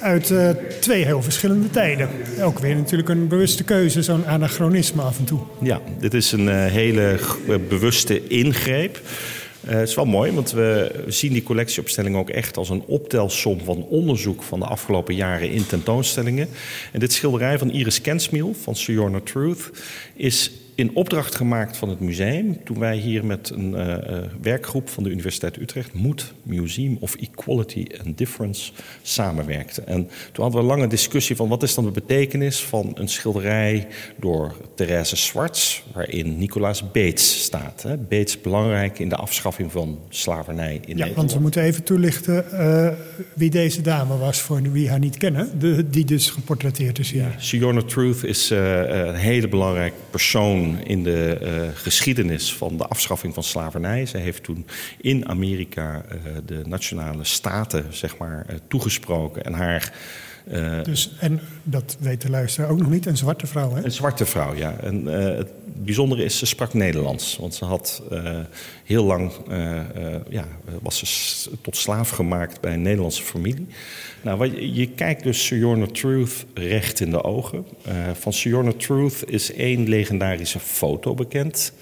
uit uh, twee heel verschillende tijden. Ook weer natuurlijk een bewuste keuze, zo'n anachronisme af en toe. Ja, dit is een uh, hele bewuste ingreep. Uh, het is wel mooi, want we zien die collectieopstelling ook echt als een optelsom van onderzoek van de afgelopen jaren in tentoonstellingen. En dit schilderij van Iris Kensmiel van Sojourner Truth is in opdracht gemaakt van het museum. Toen wij hier met een uh, werkgroep van de Universiteit Utrecht, Moed Museum of Equality and Difference, samenwerkten. En toen hadden we een lange discussie van wat is dan de betekenis van een schilderij door Therese Swarts, waarin Nicolaas Beets staat. Hè? Beets belangrijk in de afschaffing van slavernij in ja, Nederland. Want we moeten even toelichten uh, wie deze dame was, voor wie haar niet kennen, de, die dus geportretteerd is hier. Ja, Sojourner Truth is een hele belangrijke persoon in de uh, geschiedenis van de afschaffing van slavernij. Zij heeft toen in Amerika uh, de nationale staten zeg maar, uh, toegesproken en haar. Dus, en dat weet de luisteraar ook nog niet, een zwarte vrouw, hè? Een zwarte vrouw, ja. En het bijzondere is, ze sprak Nederlands. Want ze had heel lang, ja, was ze tot slaaf gemaakt bij een Nederlandse familie. Nou, wat, je kijkt dus Sojourner Truth recht in de ogen. Van Sojourner Truth is één legendarische foto bekend.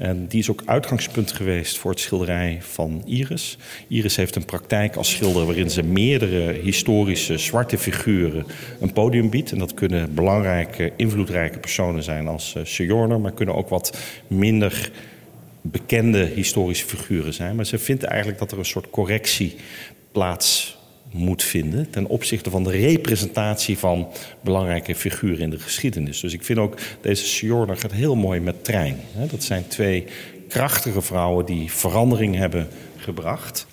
En die is ook uitgangspunt geweest voor het schilderij van Iris. Iris heeft een praktijk als schilder waarin ze meerdere historische zwarte figuren een podium biedt. En dat kunnen belangrijke, invloedrijke personen zijn als uh, Sojourner, maar kunnen ook wat minder bekende historische figuren zijn. Maar ze vindt eigenlijk dat er een soort correctie plaats moet vinden ten opzichte van de representatie van belangrijke figuren in de geschiedenis. Dus ik vind ook deze Sjorner gaat heel mooi met trein. Dat zijn twee krachtige vrouwen die verandering hebben gebracht.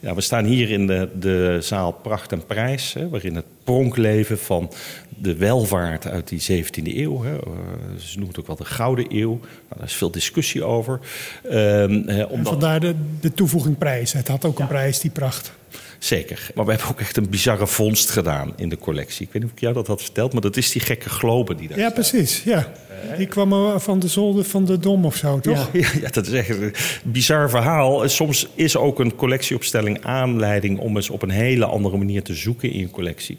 Ja, we staan hier in de, de zaal Pracht en Prijs, hè, waarin het pronkleven van de welvaart uit die 17e eeuw, hè, uh, ze noemen het ook wel de Gouden Eeuw, nou, daar is veel discussie over. Um, hè, omdat... En vandaar de, de toevoeging prijs. Het had ook een prijs, die pracht. Zeker. Maar we hebben ook echt een bizarre vondst gedaan in de collectie. Ik weet niet of ik jou dat had verteld, maar dat is die gekke globe die daar Ja, precies. Ja. Die kwam van de zolder van de Dom of zo, toch? Ja, ja, dat is echt een bizar verhaal. Soms is ook een collectieopstelling aanleiding om eens op een hele andere manier te zoeken in je collectie.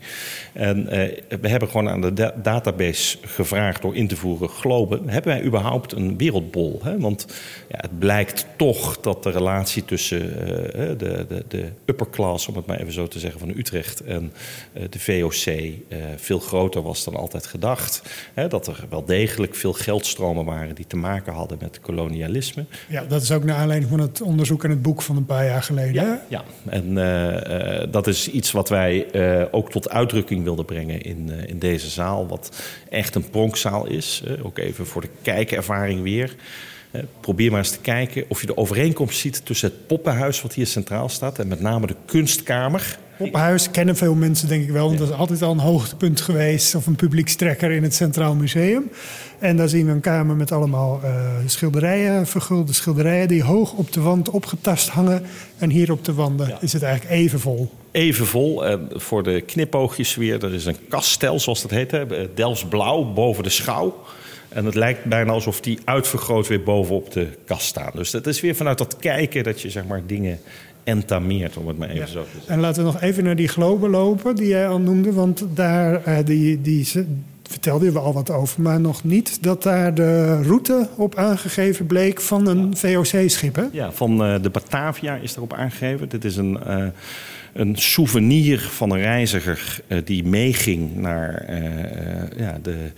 En eh, we hebben gewoon aan de database gevraagd door in te voeren globen. Hebben wij überhaupt een wereldbol? Hè? Want ja, het blijkt toch dat de relatie tussen uh, de, de, de upper class, om het maar even zo te zeggen, van Utrecht en uh, de VOC uh, veel groter was dan altijd gedacht. Hè? Dat er wel degelijk veel geldstromen waren die te maken hadden met kolonialisme. Ja, dat is ook naar aanleiding van het onderzoek en het boek van een paar jaar geleden. Ja, ja. en uh, uh, dat is iets wat wij uh, ook tot uitdrukking wilden brengen in, in deze zaal. Wat echt een pronkzaal is. ook even voor de kijkervaring weer. Probeer maar eens te kijken of je de overeenkomst ziet tussen het poppenhuis wat hier centraal staat en met name de kunstkamer. Poppenhuis kennen veel mensen denk ik wel, want dat is altijd al een hoogtepunt geweest of een publiekstrekker in het Centraal Museum. En daar zien we een kamer met allemaal uh, schilderijen, vergulde schilderijen die hoog op de wand opgetast hangen. En hier op de wanden ja. is het eigenlijk even vol. Even vol. En voor de knipoogjes weer, er is een kaststel zoals dat heet, hè, Blauw boven de schouw. En het lijkt bijna alsof die uitvergroot weer bovenop de kast staan. Dus dat is weer vanuit dat kijken dat je zeg maar dingen entameert, om het maar even ja. zo te zeggen. En laten we nog even naar die globen lopen die jij al noemde. Want daar, uh, die, die, vertelde we al wat over, maar nog niet dat daar de route op aangegeven bleek van een VOC-schip. Ja, van uh, de Batavia is daarop aangegeven. Dit is een, uh, een souvenir van een reiziger uh, die meeging naar ja, de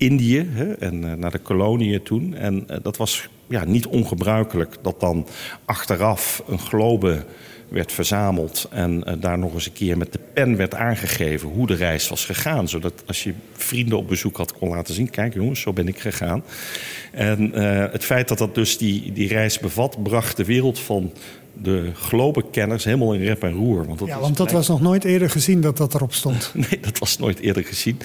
Indië hè, en naar de koloniën toen. En dat was ja, niet ongebruikelijk dat dan achteraf een globe werd verzameld en uh, daar nog eens een keer met de pen werd aangegeven hoe de reis was gegaan. Zodat als je vrienden op bezoek had, kon laten zien: kijk jongens, zo ben ik gegaan. En uh, het feit dat dat dus die, die reis bevat, bracht de wereld van de globekenners helemaal in rep en roer. Want dat ja, want dat was nog nooit eerder gezien dat dat erop stond. nee, dat was nooit eerder gezien.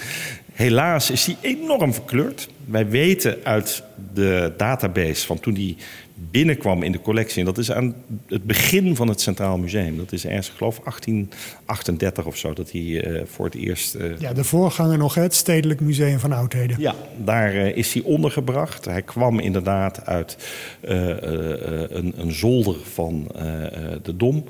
Helaas is die enorm verkleurd. Wij weten uit de database van toen die binnenkwam in de collectie. En dat is aan het begin van het Centraal Museum. Dat is ergens, geloof 1838 of zo, dat hij uh, voor het eerst... Uh, ja, de voorganger nog, het Stedelijk Museum van Oudheden. Ja, daar uh, is hij ondergebracht. Hij kwam inderdaad uit een, een, zolder van de Dom.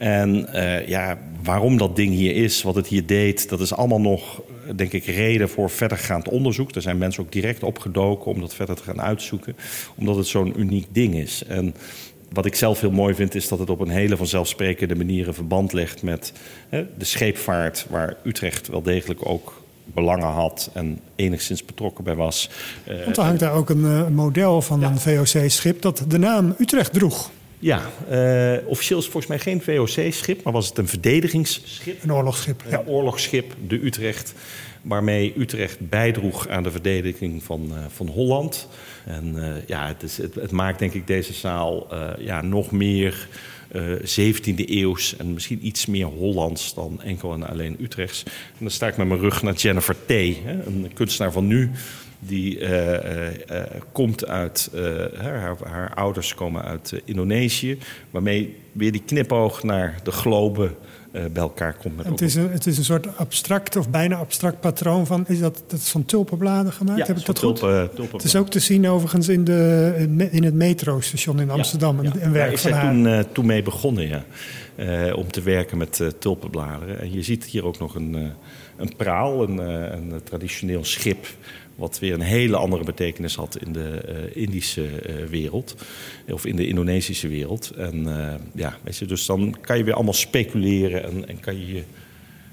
En ja, waarom dat ding hier is, wat het hier deed, dat is allemaal nog denk ik, reden voor verdergaand onderzoek. Er zijn mensen ook direct opgedoken om dat verder te gaan uitzoeken, omdat het zo'n uniek ding is. En wat ik zelf heel mooi vind, is dat het op een hele vanzelfsprekende manier een verband legt met hè, de scheepvaart, waar Utrecht wel degelijk ook belangen had en enigszins betrokken bij was. Want er hangt daar ook een uh, model van een VOC-schip dat de naam Utrecht droeg. Ja, uh, officieel is het volgens mij geen VOC-schip, maar was het een verdedigingsschip. Een oorlogsschip. Ja, oorlogsschip, de Utrecht, waarmee Utrecht bijdroeg aan de verdediging van, uh, van Holland. En uh, ja, het, is, het, het, maakt denk ik deze zaal ja, nog meer 17e eeuws en misschien iets meer Hollands dan enkel en alleen Utrechts. En dan sta ik met mijn rug naar Jennifer T., hè, een kunstenaar van nu die uh, uh, komt uit, haar, haar, ouders komen uit Indonesië, waarmee weer die knipoog naar de globe bij elkaar komt. Met het, is een, het is een soort abstract of bijna abstract patroon van, is dat, dat is van tulpenbladen gemaakt? Ja, Heb ik dat tulpen, goed? Het is ook te zien overigens in, de, in het metrostation in Amsterdam, ja, een, een werk Daar is van zij haar. toen, toen mee begonnen, ja. Uh, om te werken met uh, tulpenbladeren. En je ziet hier ook nog een, uh, een praal, een, een traditioneel schip wat weer een hele andere betekenis had in de uh, Indische uh, wereld. Of in de Indonesische wereld. En uh, ja, weet je, dus dan kan je weer allemaal speculeren en, en kan je je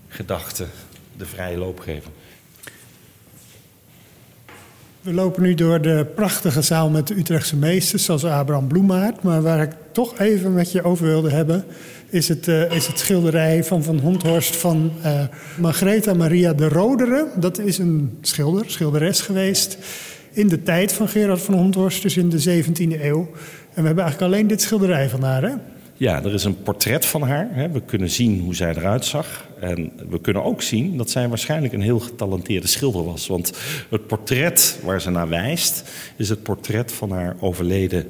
gedachten de vrije loop geven. We lopen nu door de prachtige zaal met de Utrechtse meesters, zoals Abraham Bloemaert. Maar waar ik toch even met je over wilde hebben, is het, uh, is het schilderij van Van Honthorst van uh, Margaretha Maria de Rodere. Dat is een schilder, schilderes geweest in de tijd van Gerard van Honthorst, dus in de 17e eeuw. En we hebben eigenlijk alleen dit schilderij van haar, hè? Ja, er is een portret van haar. We kunnen zien hoe zij eruit zag. En we kunnen ook zien dat zij waarschijnlijk een heel getalenteerde schilder was. Want het portret waar ze naar wijst, is het portret van haar overleden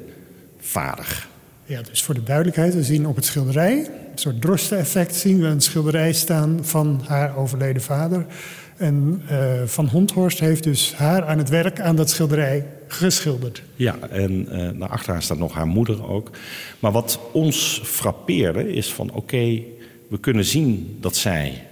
vader. Ja, dus voor de duidelijkheid, we zien op het schilderij, een soort droste-effect, zien we een schilderij staan van haar overleden vader. En uh, Van Honthorst heeft dus haar aan het werk aan dat schilderij geschilderd. Ja, en uh, achter haar staat nog haar moeder ook. Maar wat ons frappeerde is van oké, we kunnen zien dat zij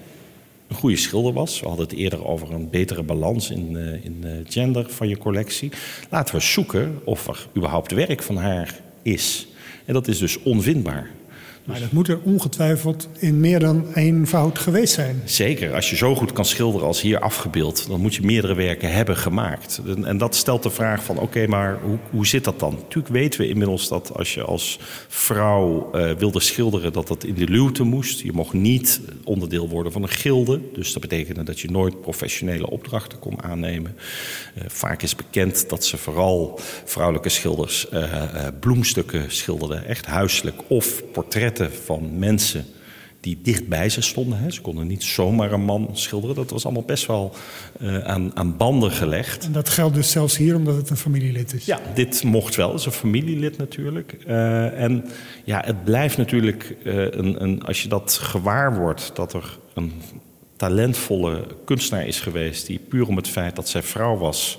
een goede schilder was. We hadden het eerder over een betere balans in, uh, in gender van je collectie. Laten we zoeken of er überhaupt werk van haar is. En dat is dus onvindbaar. Maar dat moet er ongetwijfeld in meer dan één fout geweest zijn. Zeker. Als je zo goed kan schilderen als hier afgebeeld... dan moet je meerdere werken hebben gemaakt. En dat stelt de vraag van... oké, maar hoe, hoe zit dat dan? Natuurlijk weten we inmiddels dat als je als vrouw uh, wilde schilderen... dat dat in de luwte moest. Je mocht niet onderdeel worden van een gilde. Dus dat betekende dat je nooit professionele opdrachten kon aannemen. Uh, vaak is bekend dat ze vooral vrouwelijke schilders... Uh, bloemstukken schilderden. Echt huiselijk of portretten van mensen die dicht bij ze stonden. Ze konden niet zomaar een man schilderen. Dat was allemaal best wel uh, aan, aan, banden gelegd. En dat geldt dus zelfs hier omdat het een familielid is? Ja, dit mocht wel. Het is een familielid natuurlijk. Uh, en ja, het blijft natuurlijk, uh, een, een, als je dat gewaar wordt... dat er een talentvolle kunstenaar is geweest... die puur om het feit dat zij vrouw was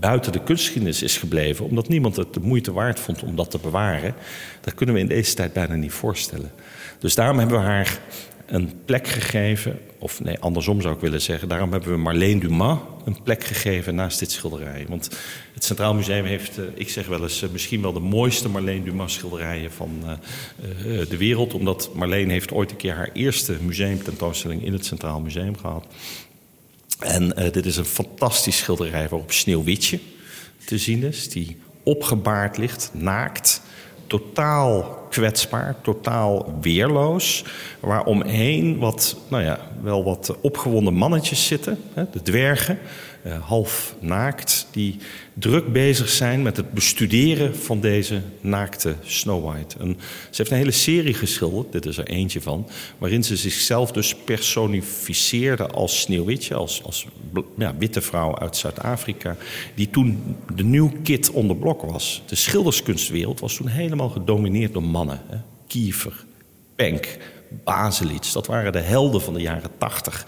buiten de kunstgeschiedenis is gebleven, omdat niemand het de moeite waard vond om dat te bewaren, dat kunnen we in deze tijd bijna niet voorstellen. Dus daarom hebben we haar een plek gegeven, of nee, andersom zou ik willen zeggen, daarom hebben we Marleen Dumas een plek gegeven naast dit schilderij. Want het Centraal Museum heeft, uh, ik zeg wel eens, uh, misschien wel de mooiste Marleen Dumas schilderijen van uh, de wereld, omdat Marleen heeft ooit een keer haar eerste museumtentoonstelling in het Centraal Museum gehad. En uh, dit is een fantastisch schilderij waarop Sneeuwwitje te zien is. Die opgebaard ligt, naakt, totaal kwetsbaar, totaal weerloos. Waar omheen wat, nou ja, wel wat opgewonden mannetjes zitten, hè, de dwergen. uh, half naakt, die druk bezig zijn met het bestuderen van deze naakte Snow White. Ze heeft een hele serie geschilderd, dit is er eentje van, waarin ze zichzelf dus personificeerde als Sneeuwwitje, als, als ja, witte vrouw uit Zuid-Afrika, die toen de nieuw kid onder blok was. De schilderskunstwereld was toen helemaal gedomineerd door mannen. Hè? Kiefer, Penk, Baselitz, dat waren de helden van de jaren tachtig.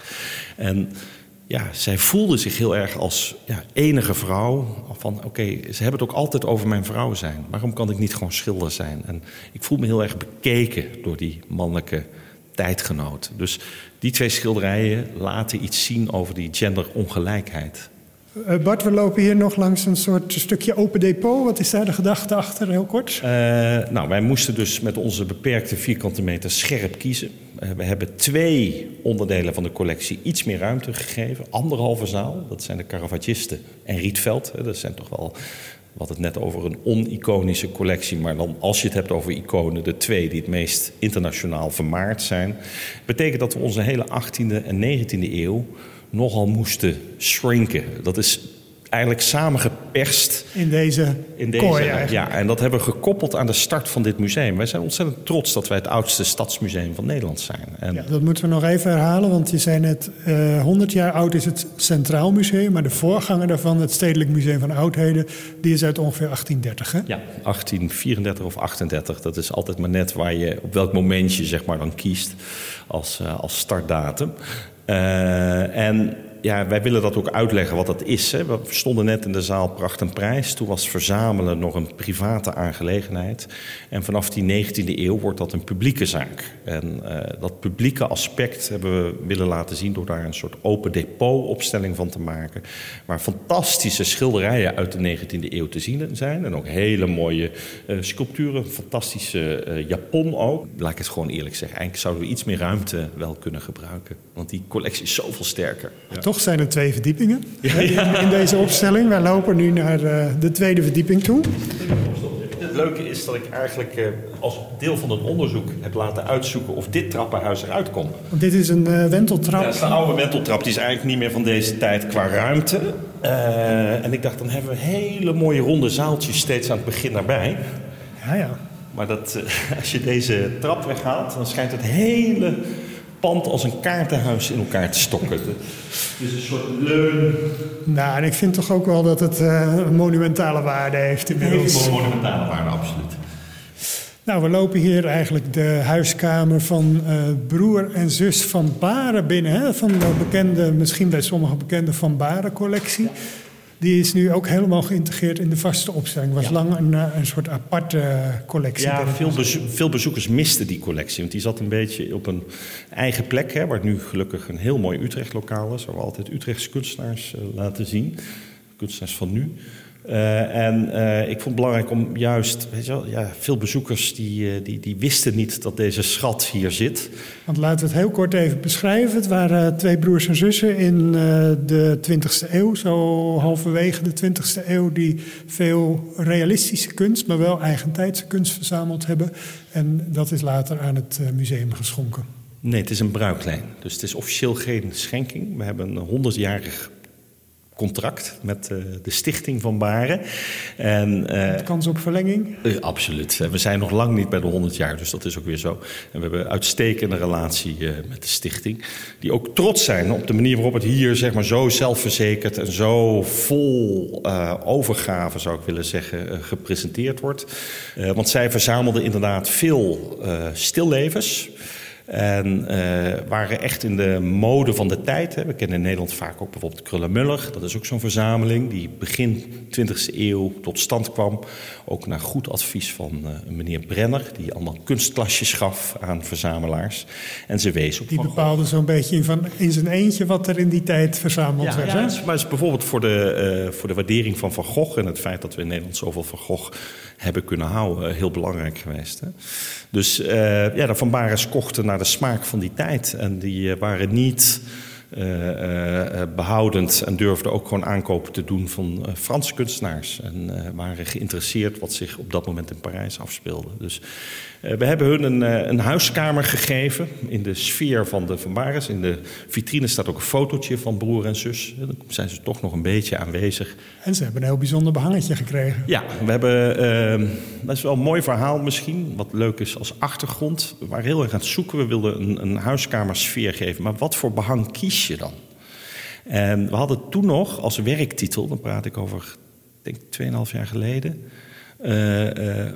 En ja, zij voelde zich heel erg als ja, enige vrouw. Van oké, ze hebben het ook altijd over mijn vrouw zijn. Waarom kan ik niet gewoon schilder zijn? En ik voel me heel erg bekeken door die mannelijke tijdgenoot. Dus die twee schilderijen laten iets zien over die genderongelijkheid. Uh, Bart, we lopen hier nog langs een soort stukje open depot. Wat is daar de gedachte achter, heel kort? Uh, nou, wij moesten dus met onze beperkte vierkante meter scherp kiezen. Uh, we hebben twee onderdelen van de collectie iets meer ruimte gegeven. Anderhalve zaal, dat zijn de Caravagisten en Rietveld. Dat zijn toch wel, wat het net over een on-iconische collectie. Maar dan als je het hebt over iconen, de twee die het meest internationaal vermaard zijn. Betekent dat we onze hele 18e en 19e eeuw nogal moesten shrinken. Dat is eigenlijk samengeperst. In deze, in deze kooi Ja, en dat hebben we gekoppeld aan de start van dit museum. Wij zijn ontzettend trots dat wij het oudste stadsmuseum van Nederland zijn. En... Ja, dat moeten we nog even herhalen, want je zei net... Uh, eh, 100 jaar oud is het Centraal Museum... maar de voorganger daarvan, het Stedelijk Museum van Oudheden... die is uit ongeveer 1830, hè? Ja, 1834 of 38. Dat is altijd maar net waar je, op welk moment je zeg maar dan kiest als, uh, als startdatum. Uh, en ja, wij willen dat ook uitleggen wat dat is. Hè. We stonden net in de zaal Pracht en Prijs. Toen was verzamelen nog een private aangelegenheid. En vanaf die 19e eeuw wordt dat een publieke zaak. En uh, dat publieke aspect hebben we willen laten zien door daar een soort open depot-opstelling van te maken. Waar fantastische schilderijen uit de 19e eeuw te zien zijn. En ook hele mooie uh, sculpturen, fantastische uh, Japon ook. Laat ik het gewoon eerlijk zeggen. Eigenlijk zouden we iets meer ruimte wel kunnen gebruiken. Want die collectie is zoveel sterker. Ja. Toch zijn er twee verdiepingen in, in, deze opstelling. Wij lopen nu naar uh, de tweede verdieping toe. Het leuke is dat ik eigenlijk uh, als deel van het onderzoek heb laten uitzoeken of dit trappenhuis eruit komt. Want dit is een uh, wenteltrap. Ja, dat is een oude wenteltrap. Die is eigenlijk niet meer van deze tijd qua ruimte. en ik dacht, dan hebben we hele mooie ronde zaaltjes steeds aan het begin naarbij. Ja, ja. Maar dat, als je deze trap weghaalt, dan schijnt het hele pand als een kaartenhuis in elkaar te stokken. Dus een soort leun. Nou, en ik vind toch ook wel dat het uh, een monumentale waarde heeft inmiddels. Een monumentale waarde, absoluut. Nou, we lopen hier eigenlijk de huiskamer van uh, broer en zus van Baren binnen. Hè? Van de bekende, misschien bij sommigen bekende Van Baren collectie. Die is nu ook helemaal geïntegreerd in de vaste opstelling. was lang een, eh, een soort aparte collectie. Ja, veel, veel, bezoekers misten die collectie. Want die zat een beetje op een eigen plek. Hè, waar nu gelukkig een heel mooi Utrecht-lokaal is. Waar we altijd Utrechtse kunstenaars uh, laten zien. Kunstenaars van nu. Uh, en uh, ik vond het belangrijk om juist, weet je wel, ja, veel bezoekers die, uh, die, die wisten niet dat deze schat hier zit. Want laten we het heel kort even beschrijven. Het waren twee broers en zussen in de 20e eeuw, zo halverwege de 20e eeuw, die veel realistische kunst, maar wel eigentijdse kunst verzameld hebben. En dat is later aan het museum geschonken. Nee, het is een bruiklijn. Dus het is officieel geen schenking. We hebben een 100-jarig contract met uh, de stichting van Baren. En, uh, kans op verlenging? Uh, absoluut. We zijn nog lang niet bij de 100 jaar, dus dat is ook weer zo. En we hebben een uitstekende relatie met de stichting. Die ook trots zijn op de manier waarop het hier zeg maar, zo zelfverzekerd en zo vol overgave, zou ik willen zeggen, gepresenteerd wordt. want zij verzamelden inderdaad veel stillevens. En uh, waren echt in de mode van de tijd. Hè. We kennen in Nederland vaak ook bijvoorbeeld Krullenmuller. Dat is ook zo'n verzameling die begin 20e eeuw tot stand kwam. Ook naar goed advies van uh, meneer Brenner. Die allemaal kunstklasjes gaf aan verzamelaars. En ze wees op Die bepaalde zo'n beetje in, van, in zijn eentje wat er in die tijd verzameld ja, werd. Ja, maar het is bijvoorbeeld voor de, uh, voor de waardering van Van Gogh... en het feit dat we in Nederland zoveel Van Gogh hebben kunnen houden... heel belangrijk geweest. Hè. Dus ja, de Van Bares kochten naar de smaak van die tijd. En die waren niet uh, behoudend en durfden ook gewoon aankopen te doen van Franse kunstenaars. En waren geïnteresseerd wat zich op dat moment in Parijs afspeelde. Dus we hebben hun een, een, huiskamer gegeven in de sfeer van de Van. In de vitrine staat ook een fotootje van broer en zus. Dan zijn ze toch nog een beetje aanwezig. En ze hebben een heel bijzonder behangetje gekregen. Ja, we hebben, dat is wel een mooi verhaal misschien, wat leuk is als achtergrond. We waren heel erg aan het zoeken, we wilden een, een huiskamersfeer geven. Maar wat voor behang kies je dan? En we hadden toen nog als werktitel, dan praat ik over, denk 2,5 jaar geleden. Uh,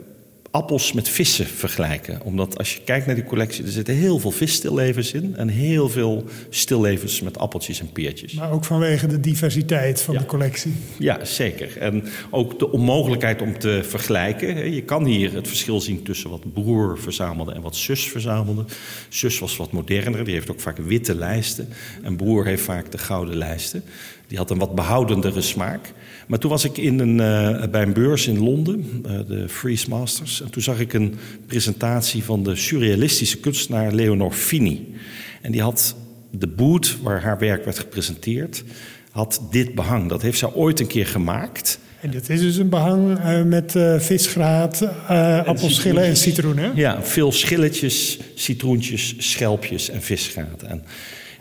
appels met vissen vergelijken. Omdat als je kijkt naar die collectie, er zitten heel veel visstillevens in. En heel veel stillevens met appeltjes en peertjes. Maar ook vanwege de diversiteit van de collectie. Ja, zeker. En ook de onmogelijkheid om te vergelijken. Je kan hier het verschil zien tussen wat broer verzamelde en wat zus verzamelde. Zus was wat moderner, die heeft ook vaak witte lijsten. En broer heeft vaak de gouden lijsten. Die had een wat behoudendere smaak. Maar toen was ik in een, uh, bij een beurs in Londen, uh, de Freeze Masters. En toen zag ik een presentatie van de surrealistische kunstenaar Leonor Fini. En die had de boot waar haar werk werd gepresenteerd, had dit behang. Dat heeft zij ooit een keer gemaakt. En dit is dus een behang uh, met uh, visgraat, uh, appelschillen en citroen, hè? Ja, veel schilletjes, citroentjes, schelpjes en visgraat. En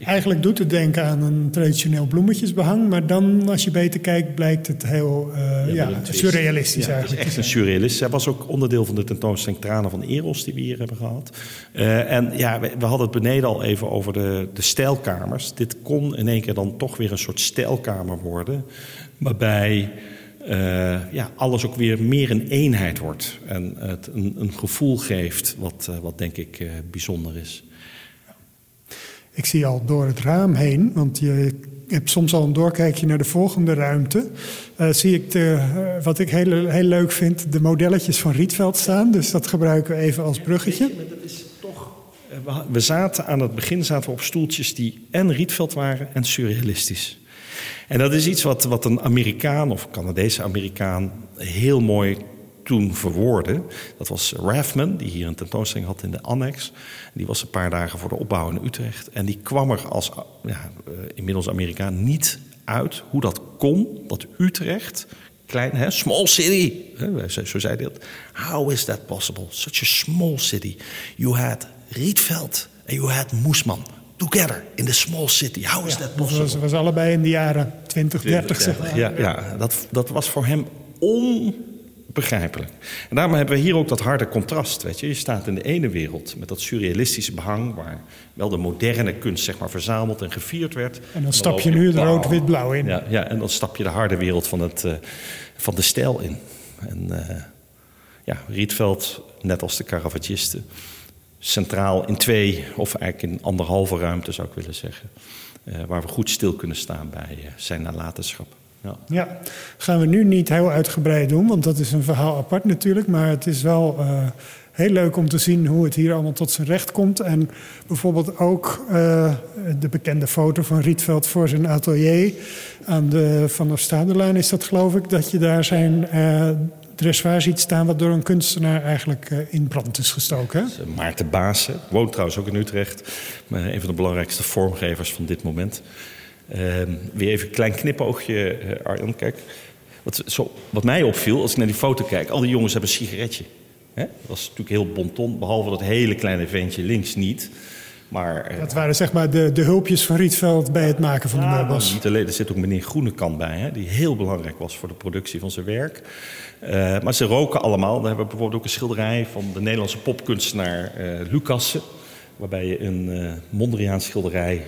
Eigenlijk doet het denken aan een traditioneel bloemetjesbehang, maar dan, als je beter kijkt, blijkt het heel uh, ja, ja surrealistisch ja, eigenlijk. Het is echt een surrealist. Zij was ook onderdeel van de tentoonstelling Tranen van Eros die we hier hebben gehad. Uh, en ja, we, we, hadden het beneden al even over de, de stijlkamers. Dit kon in één keer dan toch weer een soort stijlkamer worden, waarbij... Uh, ja, alles ook weer meer een eenheid wordt. En het een, een gevoel geeft wat, uh, wat denk ik uh, bijzonder is. Ik zie al door het raam heen, want je hebt soms al een doorkijkje naar de volgende ruimte. Uh, zie ik de, uh, wat ik heel, heel leuk vind, de modelletjes van Rietveld staan. Dus dat gebruiken we even als bruggetje. Toch, we zaten aan het begin zaten we op stoeltjes die en Rietveld waren en surrealistisch. En dat is iets wat, wat een Amerikaan of Canadese Amerikaan heel mooi toen verwoordde. Dat was Raffman, die hier een tentoonstelling had in de annex. Die was een paar dagen voor de opbouw in Utrecht. En die kwam er als ja, inmiddels Amerikaan niet uit hoe dat kon dat Utrecht, klein, hè, small city, hè, zo zei hij dat. How is that possible? Such a small city. You had Rietveld en you had Moesman. Together in the small city. How is ja, that possible? Dat was, was allebei in de jaren 20, 30, 20, 30 zeg maar. Ja, ja dat, dat was voor hem on begrijpelijk. En daarom hebben we hier ook dat harde contrast. Weet je. je staat in de ene wereld met dat surrealistische behang... waar wel de moderne kunst zeg maar, verzameld en gevierd werd. En dan stap je nu het rood-wit-blauw in. Ja, ja, en dan stap je de harde wereld van, het, uh, van de stijl in. En uh, ja, Rietveld, net als de Caravagisten... centraal in twee of eigenlijk in anderhalve ruimte zou ik willen zeggen... Uh, waar we goed stil kunnen staan bij zijn nalatenschap. Ja. ja, gaan we nu niet heel uitgebreid doen, want dat is een verhaal apart natuurlijk. Maar het is wel uh, heel leuk om te zien hoe het hier allemaal tot zijn recht komt. En bijvoorbeeld ook uh, de bekende foto van Rietveld voor zijn atelier aan de Van der Stadelaan is dat geloof ik. Dat je daar zijn uh, dressoir ziet staan wat door een kunstenaar eigenlijk in brand is gestoken. Maarten Baassen, woont trouwens ook in Utrecht. Een van de belangrijkste vormgevers van dit moment. Uh, weer even een klein knipoogje, uh, Arjan. Kijk, wat, zo, wat mij opviel als ik naar die foto kijk, al die jongens hebben een sigaretje. Hè? Dat was natuurlijk heel bonton, behalve dat hele kleine ventje links niet. Maar, uh, dat waren zeg maar de, de hulpjes van Rietveld bij het maken van ja, de meubels. Niet alleen, er zit ook meneer Groenekant bij, hè, die heel belangrijk was voor de productie van zijn werk. Uh, maar ze roken allemaal. We hebben bijvoorbeeld ook een schilderij van de Nederlandse popkunstenaar uh, Lucassen. Waarbij je een uh, Mondriaan schilderij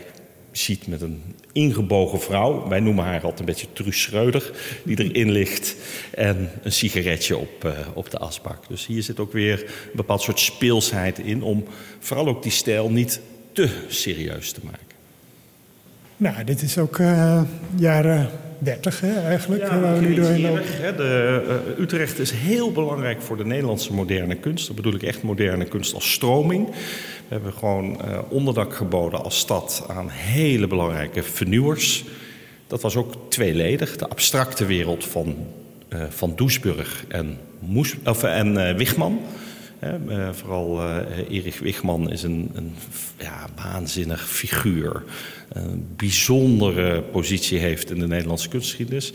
ziet met een ingebogen vrouw. Wij noemen haar altijd een beetje Truus Schreuder, die erin ligt. En een sigaretje op, uh, op de asbak. Dus hier zit ook weer een bepaald soort speelsheid in... om vooral ook die stijl niet te serieus te maken. Nou, dit is ook uh, jaren 30 hè, eigenlijk, ja, waar we nu doorheen lopen. Hè, de, uh, Utrecht is heel belangrijk voor de Nederlandse moderne kunst. Dat bedoel ik echt moderne kunst als stroming. We hebben gewoon uh, onderdak geboden als stad aan hele belangrijke vernieuwers. Dat was ook tweeledig. De abstracte wereld van, uh, van Doesburg en, Moes, of, en uh, Wichman. Vooral Erich Wigman is een, een ja, waanzinnig figuur. Een bijzondere positie heeft in de Nederlandse kunstgeschiedenis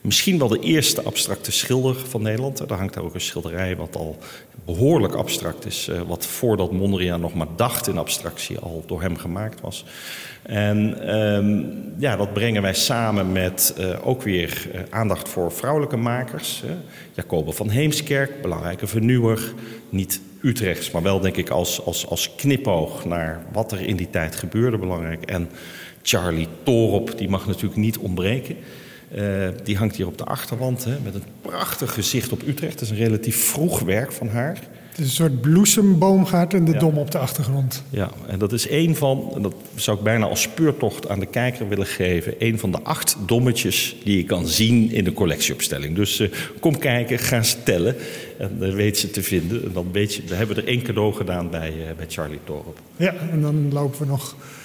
misschien wel de eerste abstracte schilder van Nederland. Daar hangt daar ook een schilderij wat al behoorlijk abstract is. Eh, wat voordat Mondriaan nog maar dacht in abstractie al door hem gemaakt was. En ehm, ja, dat brengen wij samen met uh, ook weer uh, aandacht voor vrouwelijke makers. Jacobe van Heemskerk, belangrijke vernieuwer. Niet Utrechts, maar wel denk ik als, als, als knipoog naar wat er in die tijd gebeurde belangrijk. En Charlie Torop, die mag natuurlijk niet ontbreken. Uh, die hangt hier op de achterwand hè, met een prachtig gezicht op Utrecht. Dat is een relatief vroeg werk van haar. Het is een soort bloesemboomgaard en de dom op de achtergrond. Ja, en dat is een van, en dat zou ik bijna als speurtocht aan de kijker willen geven, een van de acht dommetjes die je kan zien in de collectieopstelling. Dus uh, kom kijken, ga stellen en dan weet ze te vinden. En dan weet je, we hebben er één cadeau gedaan bij, uh, bij Charlie Torp. Ja, en dan lopen we nog eh,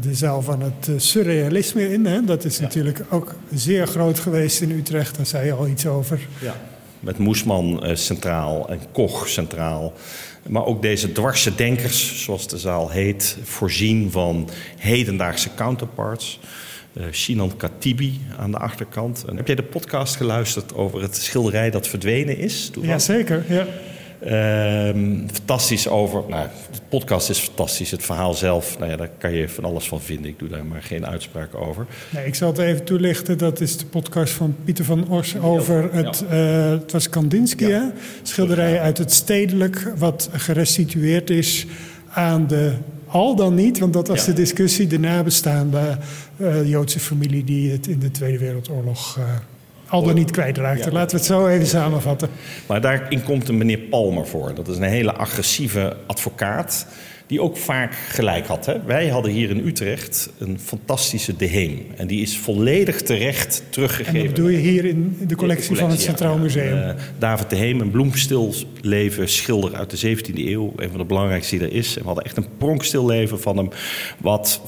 de zaal van het eh, surrealisme in. Hè? Dat is natuurlijk ook zeer groot geweest in Utrecht. Daar zei je al iets over. Ja. Met Moesman uh, centraal en Koch centraal. Maar ook deze dwarse denkers, zoals de zaal heet, voorzien van hedendaagse counterparts. Uh, Shinan Katibi aan de achterkant. En heb jij de podcast geluisterd over het schilderij dat verdwenen is? Jazeker, ja. Um, fantastisch over. Nou, de podcast is fantastisch. Het verhaal zelf, nou ja, daar kan je van alles van vinden. Ik doe daar maar geen uitspraak over. Nee, ik zal het even toelichten. Dat is de podcast van Pieter van Ors over het. Ja. Uh, het was Kandinsky, ja. hè? Schilderij uit het stedelijk, wat gerestitueerd is aan de al dan niet, want dat was ja. de discussie, de nabestaande uh, Joodse familie die het in de Tweede Wereldoorlog uh, al dan niet kwijtraakte. Laten we het zo even samenvatten. Maar daarin komt een meneer Palmer voor. Dat is een hele agressieve advocaat. Die ook vaak gelijk had. Hè? Wij hadden hier in Utrecht een fantastische De Heem. En die is volledig terecht teruggegeven. En dat doe je hier in de collectie, de collectie van het Centraal ja, Museum? Uh, David De Heem, een bloemstilleven schilder uit de 17e eeuw. Een van de belangrijkste die er is. En we hadden echt een pronkstilleven van hem. Wat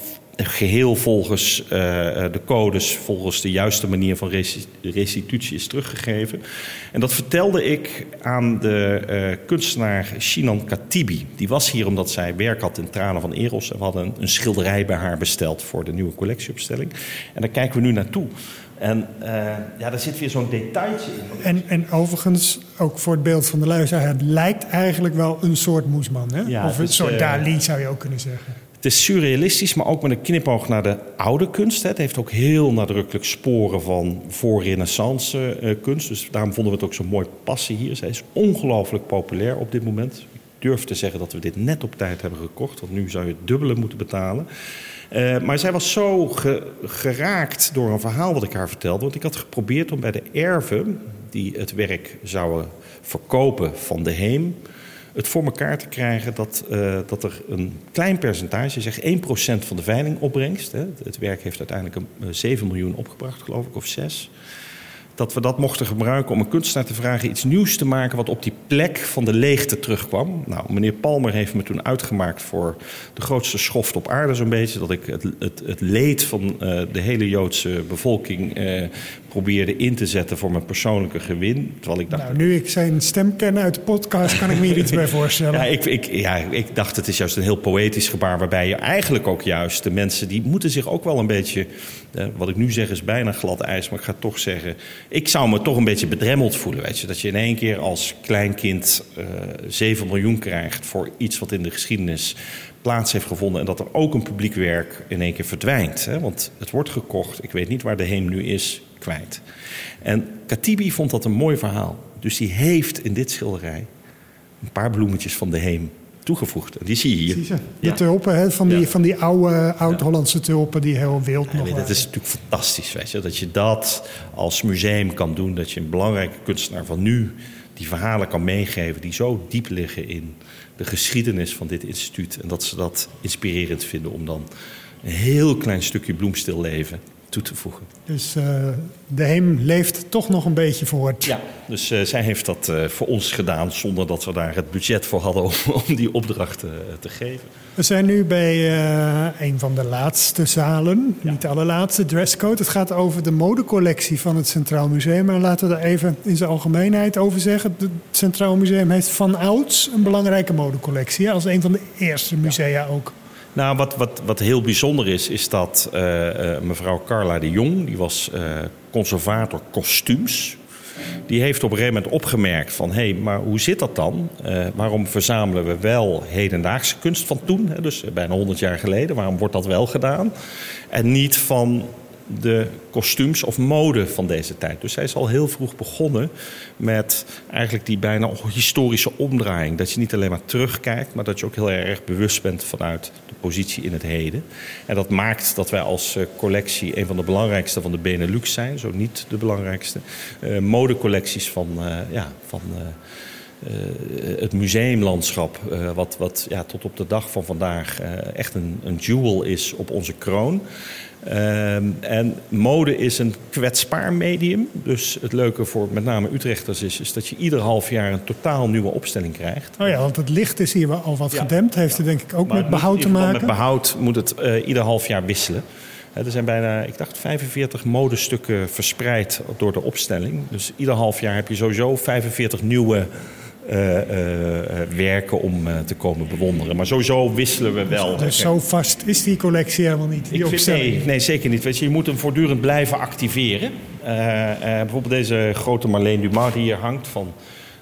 geheel volgens uh, de codes, volgens de juiste manier van restitutie is teruggegeven. En dat vertelde ik aan de uh, kunstenaar Shinan Katibi. Die was hier omdat zij werk had in Tranen van Eros. En we hadden een, een schilderij bij haar besteld voor de nieuwe collectieopstelling. En daar kijken we nu naartoe. En uh, ja, daar zit weer zo'n detailtje in. En, en overigens, ook voor het beeld van de luisteraar... het lijkt eigenlijk wel een soort moesman, hè? Ja, of een soort Dali, zou je ook kunnen zeggen. Het is surrealistisch, maar ook met een knipoog naar de oude kunst. Het heeft ook heel nadrukkelijk sporen van voor-renaissance uh, kunst. Dus daarom vonden we het ook zo mooi passen hier. Zij is ongelooflijk populair op dit moment. Ik durf te zeggen dat we dit net op tijd hebben gekocht. Want nu zou je het dubbele moeten betalen. Uh, maar zij was zo ge geraakt door een verhaal wat ik haar vertelde. Want ik had geprobeerd om bij de erven die het werk zouden verkopen van de heem het voor elkaar te krijgen dat, uh, dat er een klein percentage, zeg 1% van de veilingopbrengst, hè, het werk heeft uiteindelijk een, 7 miljoen opgebracht, geloof ik, of 6 dat we dat mochten gebruiken om een kunstenaar te vragen iets nieuws te maken wat op die plek van de leegte terugkwam. Nou, meneer Palmer heeft me toen uitgemaakt voor de grootste schoft op aarde zo'n beetje. Dat ik het, het, het leed van uh, de hele Joodse bevolking probeerde in te zetten voor mijn persoonlijke gewin. Terwijl ik dacht, nou, nu ik zijn stem ken uit de podcast, kan ik me hier iets bij voorstellen. Ja ik, ik, ja, ik dacht het is juist een heel poëtisch gebaar waarbij je eigenlijk ook juist de mensen die moeten zich ook wel een beetje wat ik nu zeg is bijna glad ijs, maar ik ga toch zeggen... ik zou me toch een beetje bedremmeld voelen. Weet je? Dat je in één keer als kleinkind uh, 7 miljoen krijgt... voor iets wat in de geschiedenis plaats heeft gevonden... en dat er ook een publiek werk in één keer verdwijnt. Hè? Want het wordt gekocht, ik weet niet waar de heem nu is, kwijt. En Katibi vond dat een mooi verhaal. Dus die heeft in dit schilderij een paar bloemetjes van de heem toegevoegd. Die zie je hier. De ja. tulpen, hè, van, die, ja. van die oude oud-Hollandse tulpen die heel wild nog Dat is natuurlijk fantastisch, weet je. Dat je dat als museum kan doen. Dat je een belangrijke kunstenaar van nu die verhalen kan meegeven... die zo diep liggen in de geschiedenis van dit instituut. En dat ze dat inspirerend vinden om dan een heel klein stukje bloemstilleven toe te voegen. Dus uh, de HEM leeft toch nog een beetje voort. Ja, dus uh, zij heeft dat uh, voor ons gedaan zonder dat we daar het budget voor hadden om, om die opdracht te geven. We zijn nu bij een van de laatste zalen, ja. niet de allerlaatste, dresscode. Het gaat over de modecollectie van het Centraal Museum. Maar laten we daar even in zijn algemeenheid over zeggen. Het Centraal Museum heeft van ouds een belangrijke modecollectie. Als een van de eerste musea ook. Nou, wat, wat, wat heel bijzonder is, is dat uh, uh, mevrouw Carla de Jong, die was uh, conservator kostuums. Die heeft op een gegeven moment opgemerkt van... hé, maar hoe zit dat dan? waarom verzamelen we wel hedendaagse kunst van toen? Hè, dus bijna 100 jaar geleden. Waarom wordt dat wel gedaan? En niet van de kostuums of mode van deze tijd. Dus zij is al heel vroeg begonnen met eigenlijk die bijna historische omdraaiing. Dat je niet alleen maar terugkijkt, maar dat je ook heel erg bewust bent vanuit de positie in het heden. En dat maakt dat wij als eh, collectie een van de belangrijkste van de Benelux zijn, zo niet de belangrijkste. Uh, modecollecties van, uh, ja, van het museumlandschap, wat, wat ja, tot op de dag van vandaag echt een, een jewel is op onze kroon. Ehm, en mode is een kwetsbaar medium. Dus het leuke voor met name Utrechters is, is dat je ieder half jaar een totaal nieuwe opstelling krijgt. Oh ja, want het licht is hier al wat gedempt. Heeft het denk ik ook met behoud te maken? Met behoud moet het uh, ieder half jaar wisselen. Er zijn bijna, ik dacht, 45 modestukken verspreid door de opstelling. Dus ieder half jaar heb je sowieso 45 nieuwe werken om te komen bewonderen. Maar sowieso wisselen we wel. Dus, dus zo vast is die collectie helemaal niet? Die ik vind, nee, nee, zeker niet. Weet je, je moet hem voortdurend blijven activeren. bijvoorbeeld deze grote Marleen Dumas die hier hangt... van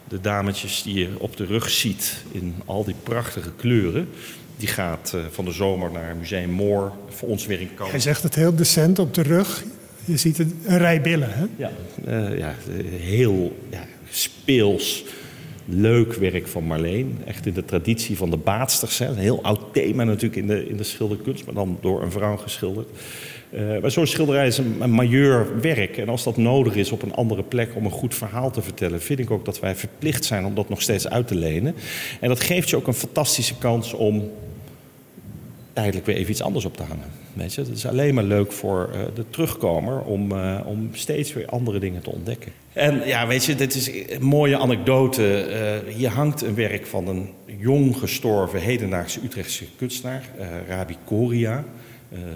de dametjes die je op de rug ziet in al die prachtige kleuren... Die gaat van de zomer naar Museum Moor. Voor ons weer in kant. Hij zegt het heel decent op de rug. Je ziet een rij billen, hè? Ja, ja heel ja, speels leuk werk van Marleen. Echt in de traditie van de baatsters. Een heel oud thema natuurlijk in de, in de schilderkunst, maar dan door een vrouw geschilderd. Uh, maar zo'n schilderij is een, een majeur werk. En als dat nodig is op een andere plek om een goed verhaal te vertellen, vind ik ook dat wij verplicht zijn om dat nog steeds uit te lenen. En dat geeft je ook een fantastische kans om tijdelijk weer even iets anders op te hangen. Weet je? Het is alleen maar leuk voor uh, de terugkomer om, uh, om steeds weer andere dingen te ontdekken. En ja, weet je, dit is een mooie anekdote. Uh, hier hangt een werk van een jong gestorven hedendaagse Utrechtse kunstenaar, Rabi Koria.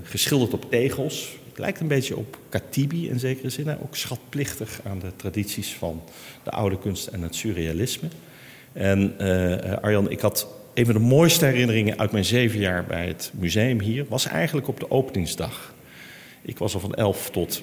geschilderd op tegels. Het lijkt een beetje op Katibi in zekere zin. Hè? Ook schatplichtig aan de tradities van de oude kunst en het surrealisme. En Arjan, ik had een van de mooiste herinneringen uit mijn zeven jaar bij het museum hier was eigenlijk op de openingsdag. Ik was al van elf tot.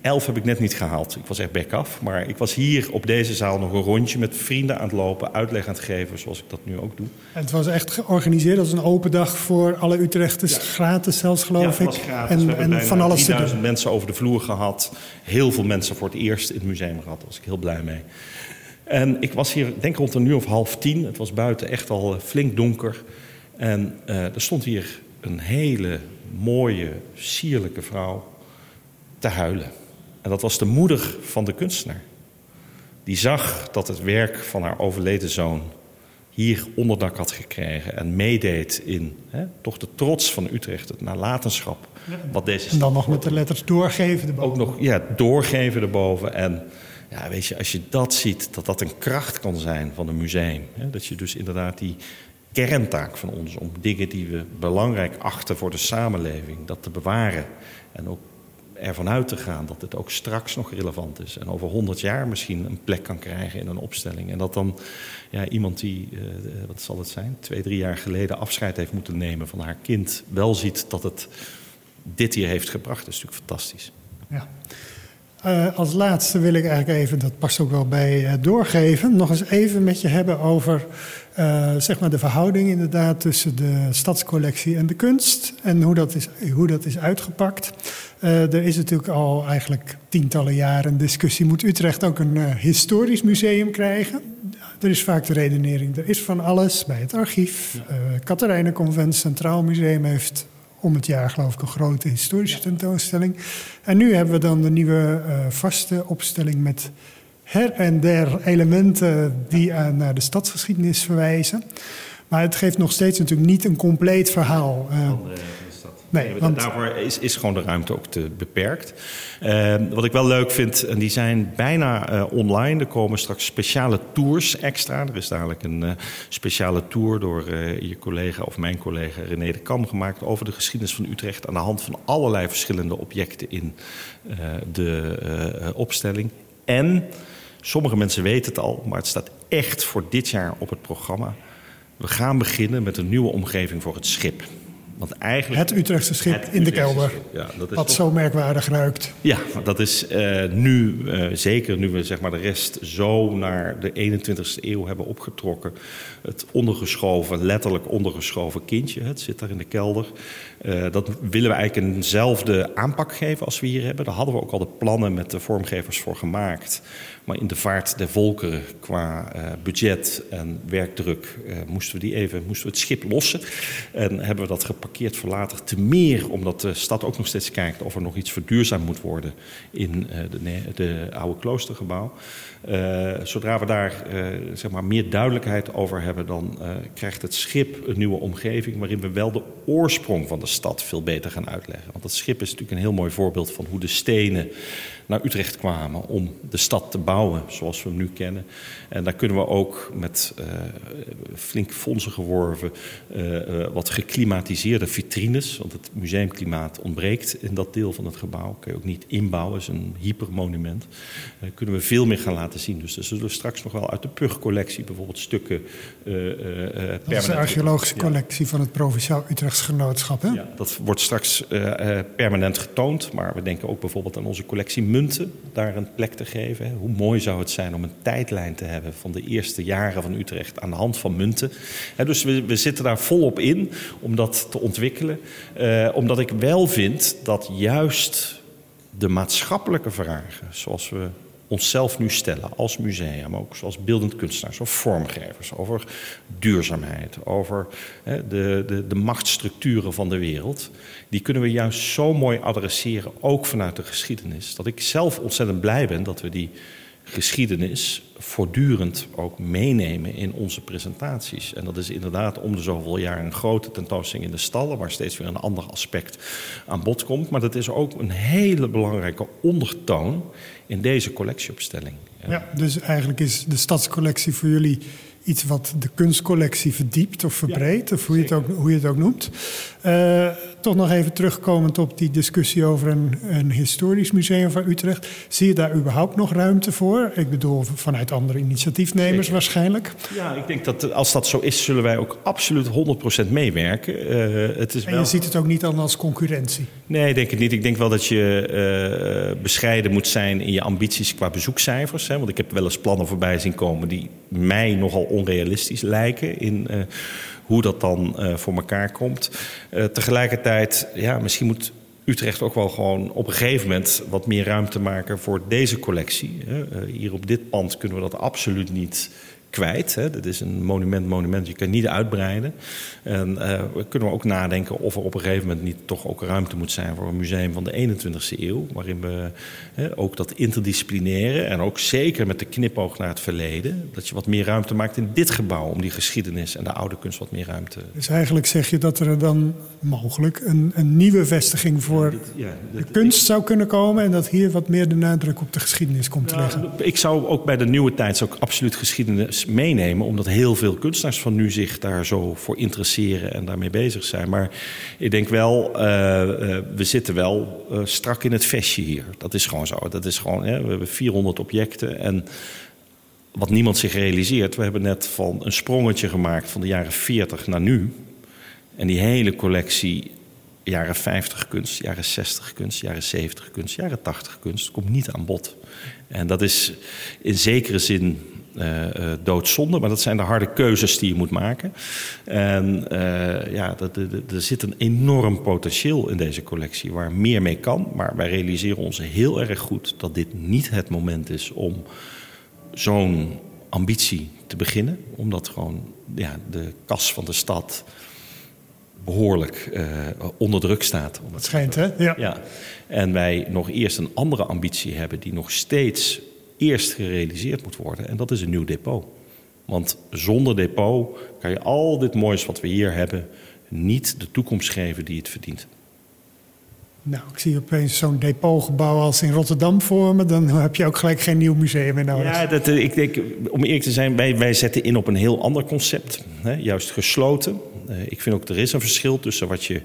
Elf heb ik net niet gehaald. Ik was echt back af. Maar ik was hier op deze zaal nog een rondje met vrienden aan het lopen, uitleg aan het geven, zoals ik dat nu ook doe. En het was echt georganiseerd als een open dag voor alle Utrechters. Ja. Gratis zelfs, geloof ja, het ik. Was gratis. En, en van alles te doen. mensen over de vloer gehad. Heel veel mensen voor het eerst in het museum gehad. Daar was ik heel blij mee. En ik was hier, denk rond een uur of half tien. Het was buiten echt al flink donker. En uh, er stond hier een hele mooie, sierlijke vrouw te huilen. En dat was de moeder van de kunstenaar. Die zag dat het werk van haar overleden zoon hier onderdak had gekregen en meedeed in hè, toch de trots van Utrecht, het nalatenschap. Wat deze en dan nog met de letters doorgeven erboven. Ook nog, ja, doorgeven erboven. En ja, weet je, als je dat ziet, dat dat een kracht kan zijn van een museum. Hè, dat je dus inderdaad die kerntaak van ons om dingen die we belangrijk achten voor de samenleving, dat te bewaren. En ook ervan uit te gaan dat het ook straks nog relevant is. En over honderd jaar misschien een plek kan krijgen in een opstelling. En dat dan ja, iemand die, uh, wat zal het zijn, twee, drie jaar geleden afscheid heeft moeten nemen van haar kind, wel ziet dat het dit hier heeft gebracht. Dat is natuurlijk fantastisch. Ja. Uh, als laatste wil ik eigenlijk even, dat past ook wel bij uh, doorgeven, nog eens even met je hebben over uh, zeg maar de verhouding inderdaad tussen de stadscollectie en de kunst en hoe dat is, hoe dat is uitgepakt. er is natuurlijk al eigenlijk tientallen jaren een discussie, moet Utrecht ook een historisch museum krijgen? Er is vaak de redenering, er is van alles bij het archief. Ja. Katerijnenconvent Centraal Museum heeft om het jaar, geloof ik, een grote historische tentoonstelling. En nu hebben we dan de nieuwe uh, vaste opstelling met her en der elementen die uh, naar de stadsgeschiedenis verwijzen. Maar het geeft nog steeds natuurlijk niet een compleet verhaal. Uh, Nee, want... Daarvoor is, is gewoon de ruimte ook te beperkt. Uh, wat ik wel leuk vind, en die zijn bijna uh, online. Er komen straks speciale tours extra. Er is dadelijk een uh, speciale tour door je collega of mijn collega René de Kam gemaakt over de geschiedenis van Utrecht aan de hand van allerlei verschillende objecten in de opstelling. En sommige mensen weten het al, maar het staat echt voor dit jaar op het programma. We gaan beginnen met een nieuwe omgeving voor het schip. Want eigenlijk, het Utrechtse schip in de kelder. Ja, dat is wat zo merkwaardig ruikt. Ja, dat is uh, nu, uh, zeker nu we zeg maar, de rest zo naar de 21ste eeuw hebben opgetrokken. Het ondergeschoven, letterlijk ondergeschoven kindje. Het zit daar in de kelder. Uh, dat willen we eigenlijk eenzelfde aanpak geven als we hier hebben. Daar hadden we ook al de plannen met de vormgevers voor gemaakt. Maar in de vaart der volkeren qua uh, budget en werkdruk uh, moesten we die even moesten we het schip lossen. En hebben we dat geparkeerd voor later. Te meer omdat de stad ook nog steeds kijkt of er nog iets verduurzaamd moet worden in de, de, oude kloostergebouw. zodra we daar zeg maar meer duidelijkheid over hebben, dan krijgt het schip een nieuwe omgeving waarin we wel de oorsprong van de stad veel beter gaan uitleggen. Want het schip is natuurlijk een heel mooi voorbeeld van hoe de stenen naar Utrecht kwamen om de stad te bouwen zoals we hem nu kennen. En daar kunnen we ook met uh, flink fondsen geworven uh, wat geklimatiseerde vitrines, want het museumklimaat ontbreekt in dat deel van het gebouw. Kun je ook niet inbouwen, is een hypermonument. kunnen we veel meer gaan laten zien. Dus er zullen straks nog wel uit de Pug-collectie bijvoorbeeld stukken permanent... Dat is de archeologische collectie van het Provinciaal Utrechts Genootschap, hè? Ja, dat wordt straks permanent getoond, maar we denken ook bijvoorbeeld aan onze collectie munten, daar een plek te geven. Hoe mooi zou het zijn om een tijdlijn te hebben van de eerste jaren van Utrecht aan de hand van munten. dus we, we zitten daar volop in om dat te ontwikkelen. Omdat ik wel vind dat juist de maatschappelijke vragen, zoals we onszelf nu stellen als museum, ook zoals beeldend kunstenaars of vormgevers, over duurzaamheid, over hè, de, de, de machtsstructuren van de wereld, die kunnen we juist zo mooi adresseren, ook vanuit de geschiedenis, dat ik zelf ontzettend blij ben dat we die geschiedenis voortdurend ook meenemen in onze presentaties. En dat is inderdaad om de zoveel jaar een grote tentoonstelling in de stallen, waar steeds weer een ander aspect aan bod komt. Maar dat is ook een hele belangrijke ondertoon in deze collectieopstelling. Ja, dus eigenlijk is de stadscollectie voor jullie iets wat de kunstcollectie verdiept of verbreedt, of hoe je, het ook, hoe je het ook noemt. Uh, toch nog even terugkomend op die discussie over een, een, historisch museum van Utrecht. Zie je daar überhaupt nog ruimte voor? Ik bedoel, vanuit andere initiatiefnemers waarschijnlijk. Ja, ik denk dat als dat zo is, zullen wij ook absoluut 100% meewerken. Uh, het is en je ziet het ook niet dan als concurrentie? Nee, ik denk het niet. Ik denk wel dat je uh, bescheiden moet zijn in je ambities qua bezoekcijfers. Hè? Want ik heb wel eens plannen voorbij zien komen die mij nogal onrealistisch lijken in uh, hoe dat dan uh, voor elkaar komt. Uh, tegelijkertijd, ja, misschien moet Utrecht ook wel gewoon op een gegeven moment wat meer ruimte maken voor deze collectie. hier op dit pand kunnen we dat absoluut niet kwijt. Hè. Dat is een monument, monument. Je kan niet uitbreiden. En uh, we kunnen ook nadenken of er op een gegeven moment niet toch ook ruimte moet zijn voor een museum van de 21ste eeuw. Waarin we hè, ook dat interdisciplinaire en ook zeker met de knipoog naar het verleden. Dat je wat meer ruimte maakt in dit gebouw om die geschiedenis en de oude kunst wat meer ruimte. Dus eigenlijk zeg je dat er dan mogelijk een, een nieuwe vestiging voor ja, de kunst zou kunnen komen. En dat hier wat meer de nadruk op de geschiedenis komt te leggen. Ik zou ook bij de nieuwe tijd ook absoluut geschiedenis meenemen, omdat heel veel kunstenaars van nu zich daar zo voor interesseren en daarmee bezig zijn. Maar ik denk wel, uh, uh, we zitten wel uh, strak in het vestje hier. Dat is gewoon zo. Dat is gewoon, hè, we hebben 400 objecten en wat niemand zich realiseert, we hebben net van een sprongetje gemaakt van de jaren 40 naar nu. En die hele collectie jaren 50 kunst, jaren 60 kunst, jaren 70 kunst, jaren 80 kunst komt niet aan bod. En dat is in zekere zin doodzonde. Maar dat zijn de harde keuzes die je moet maken. En uh, ja, er zit een enorm potentieel in deze collectie waar meer mee kan. Maar wij realiseren ons heel erg goed dat dit niet het moment is om zo'n ambitie te beginnen. Omdat gewoon ja, de kas van de stad behoorlijk uh, onder druk staat. Het schijnt, hè? Ja. ja. En wij nog eerst een andere ambitie hebben die nog steeds eerst gerealiseerd moet worden. En dat is een nieuw depot. Want zonder depot kan je al dit moois wat we hier hebben niet de toekomst geven die het verdient. Nou, ik zie opeens zo'n depotgebouw als in Rotterdam voor me. Dan heb je ook gelijk geen nieuw museum meer nodig. Ja, dat, ik denk, om eerlijk te zijn, wij, wij zetten in op een heel ander concept. Hè, juist gesloten. ik vind ook, er is een verschil tussen wat je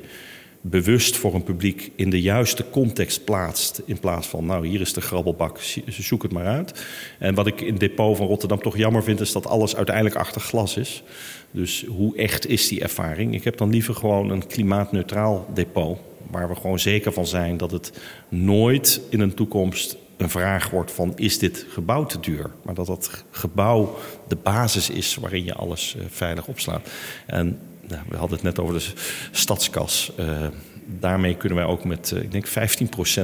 bewust voor een publiek in de juiste context plaatst. In plaats van, nou, hier is de grabbelbak, zoek het maar uit. En wat ik in het depot van Rotterdam toch jammer vind, is dat alles uiteindelijk achter glas is. Dus hoe echt is die ervaring? Ik heb dan liever gewoon een klimaatneutraal depot. Waar we gewoon zeker van zijn dat het nooit in een toekomst een vraag wordt van is dit gebouw te duur? Maar dat dat gebouw de basis is waarin je alles eh, veilig opslaat. En nou, we hadden het net over de stadskas. Uh, daarmee kunnen wij ook met, uh, ik denk, 15%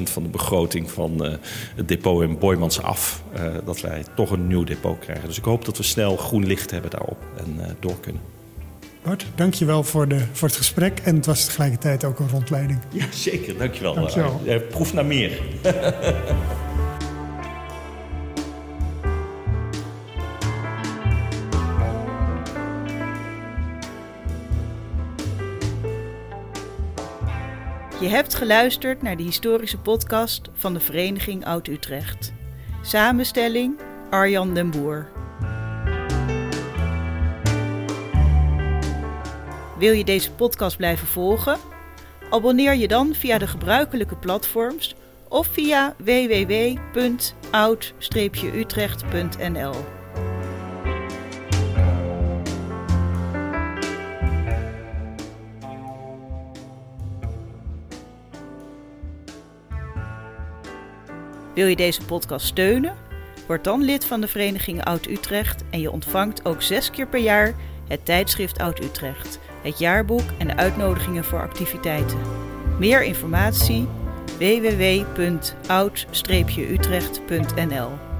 van de begroting van uh, het depot in Boymans af. dat wij toch een nieuw depot krijgen. Dus ik hoop dat we snel groen licht hebben daarop en door kunnen. Bart, dankjewel voor, de, voor het gesprek. En het was tegelijkertijd ook een rondleiding. Ja, zeker. Dankjewel. dankjewel. proef naar meer. Je hebt geluisterd naar de historische podcast van de Vereniging Oud-Utrecht. Samenstelling Arjan den Boer. Wil je deze podcast blijven volgen? Abonneer je dan via de gebruikelijke platforms of via www.oud-utrecht.nl. Wil je deze podcast steunen? Word dan lid van de Vereniging Oud-Utrecht en je ontvangt ook zes keer per jaar het tijdschrift Oud-Utrecht, het jaarboek en de uitnodigingen voor activiteiten. Meer informatie www.oud-utrecht.nl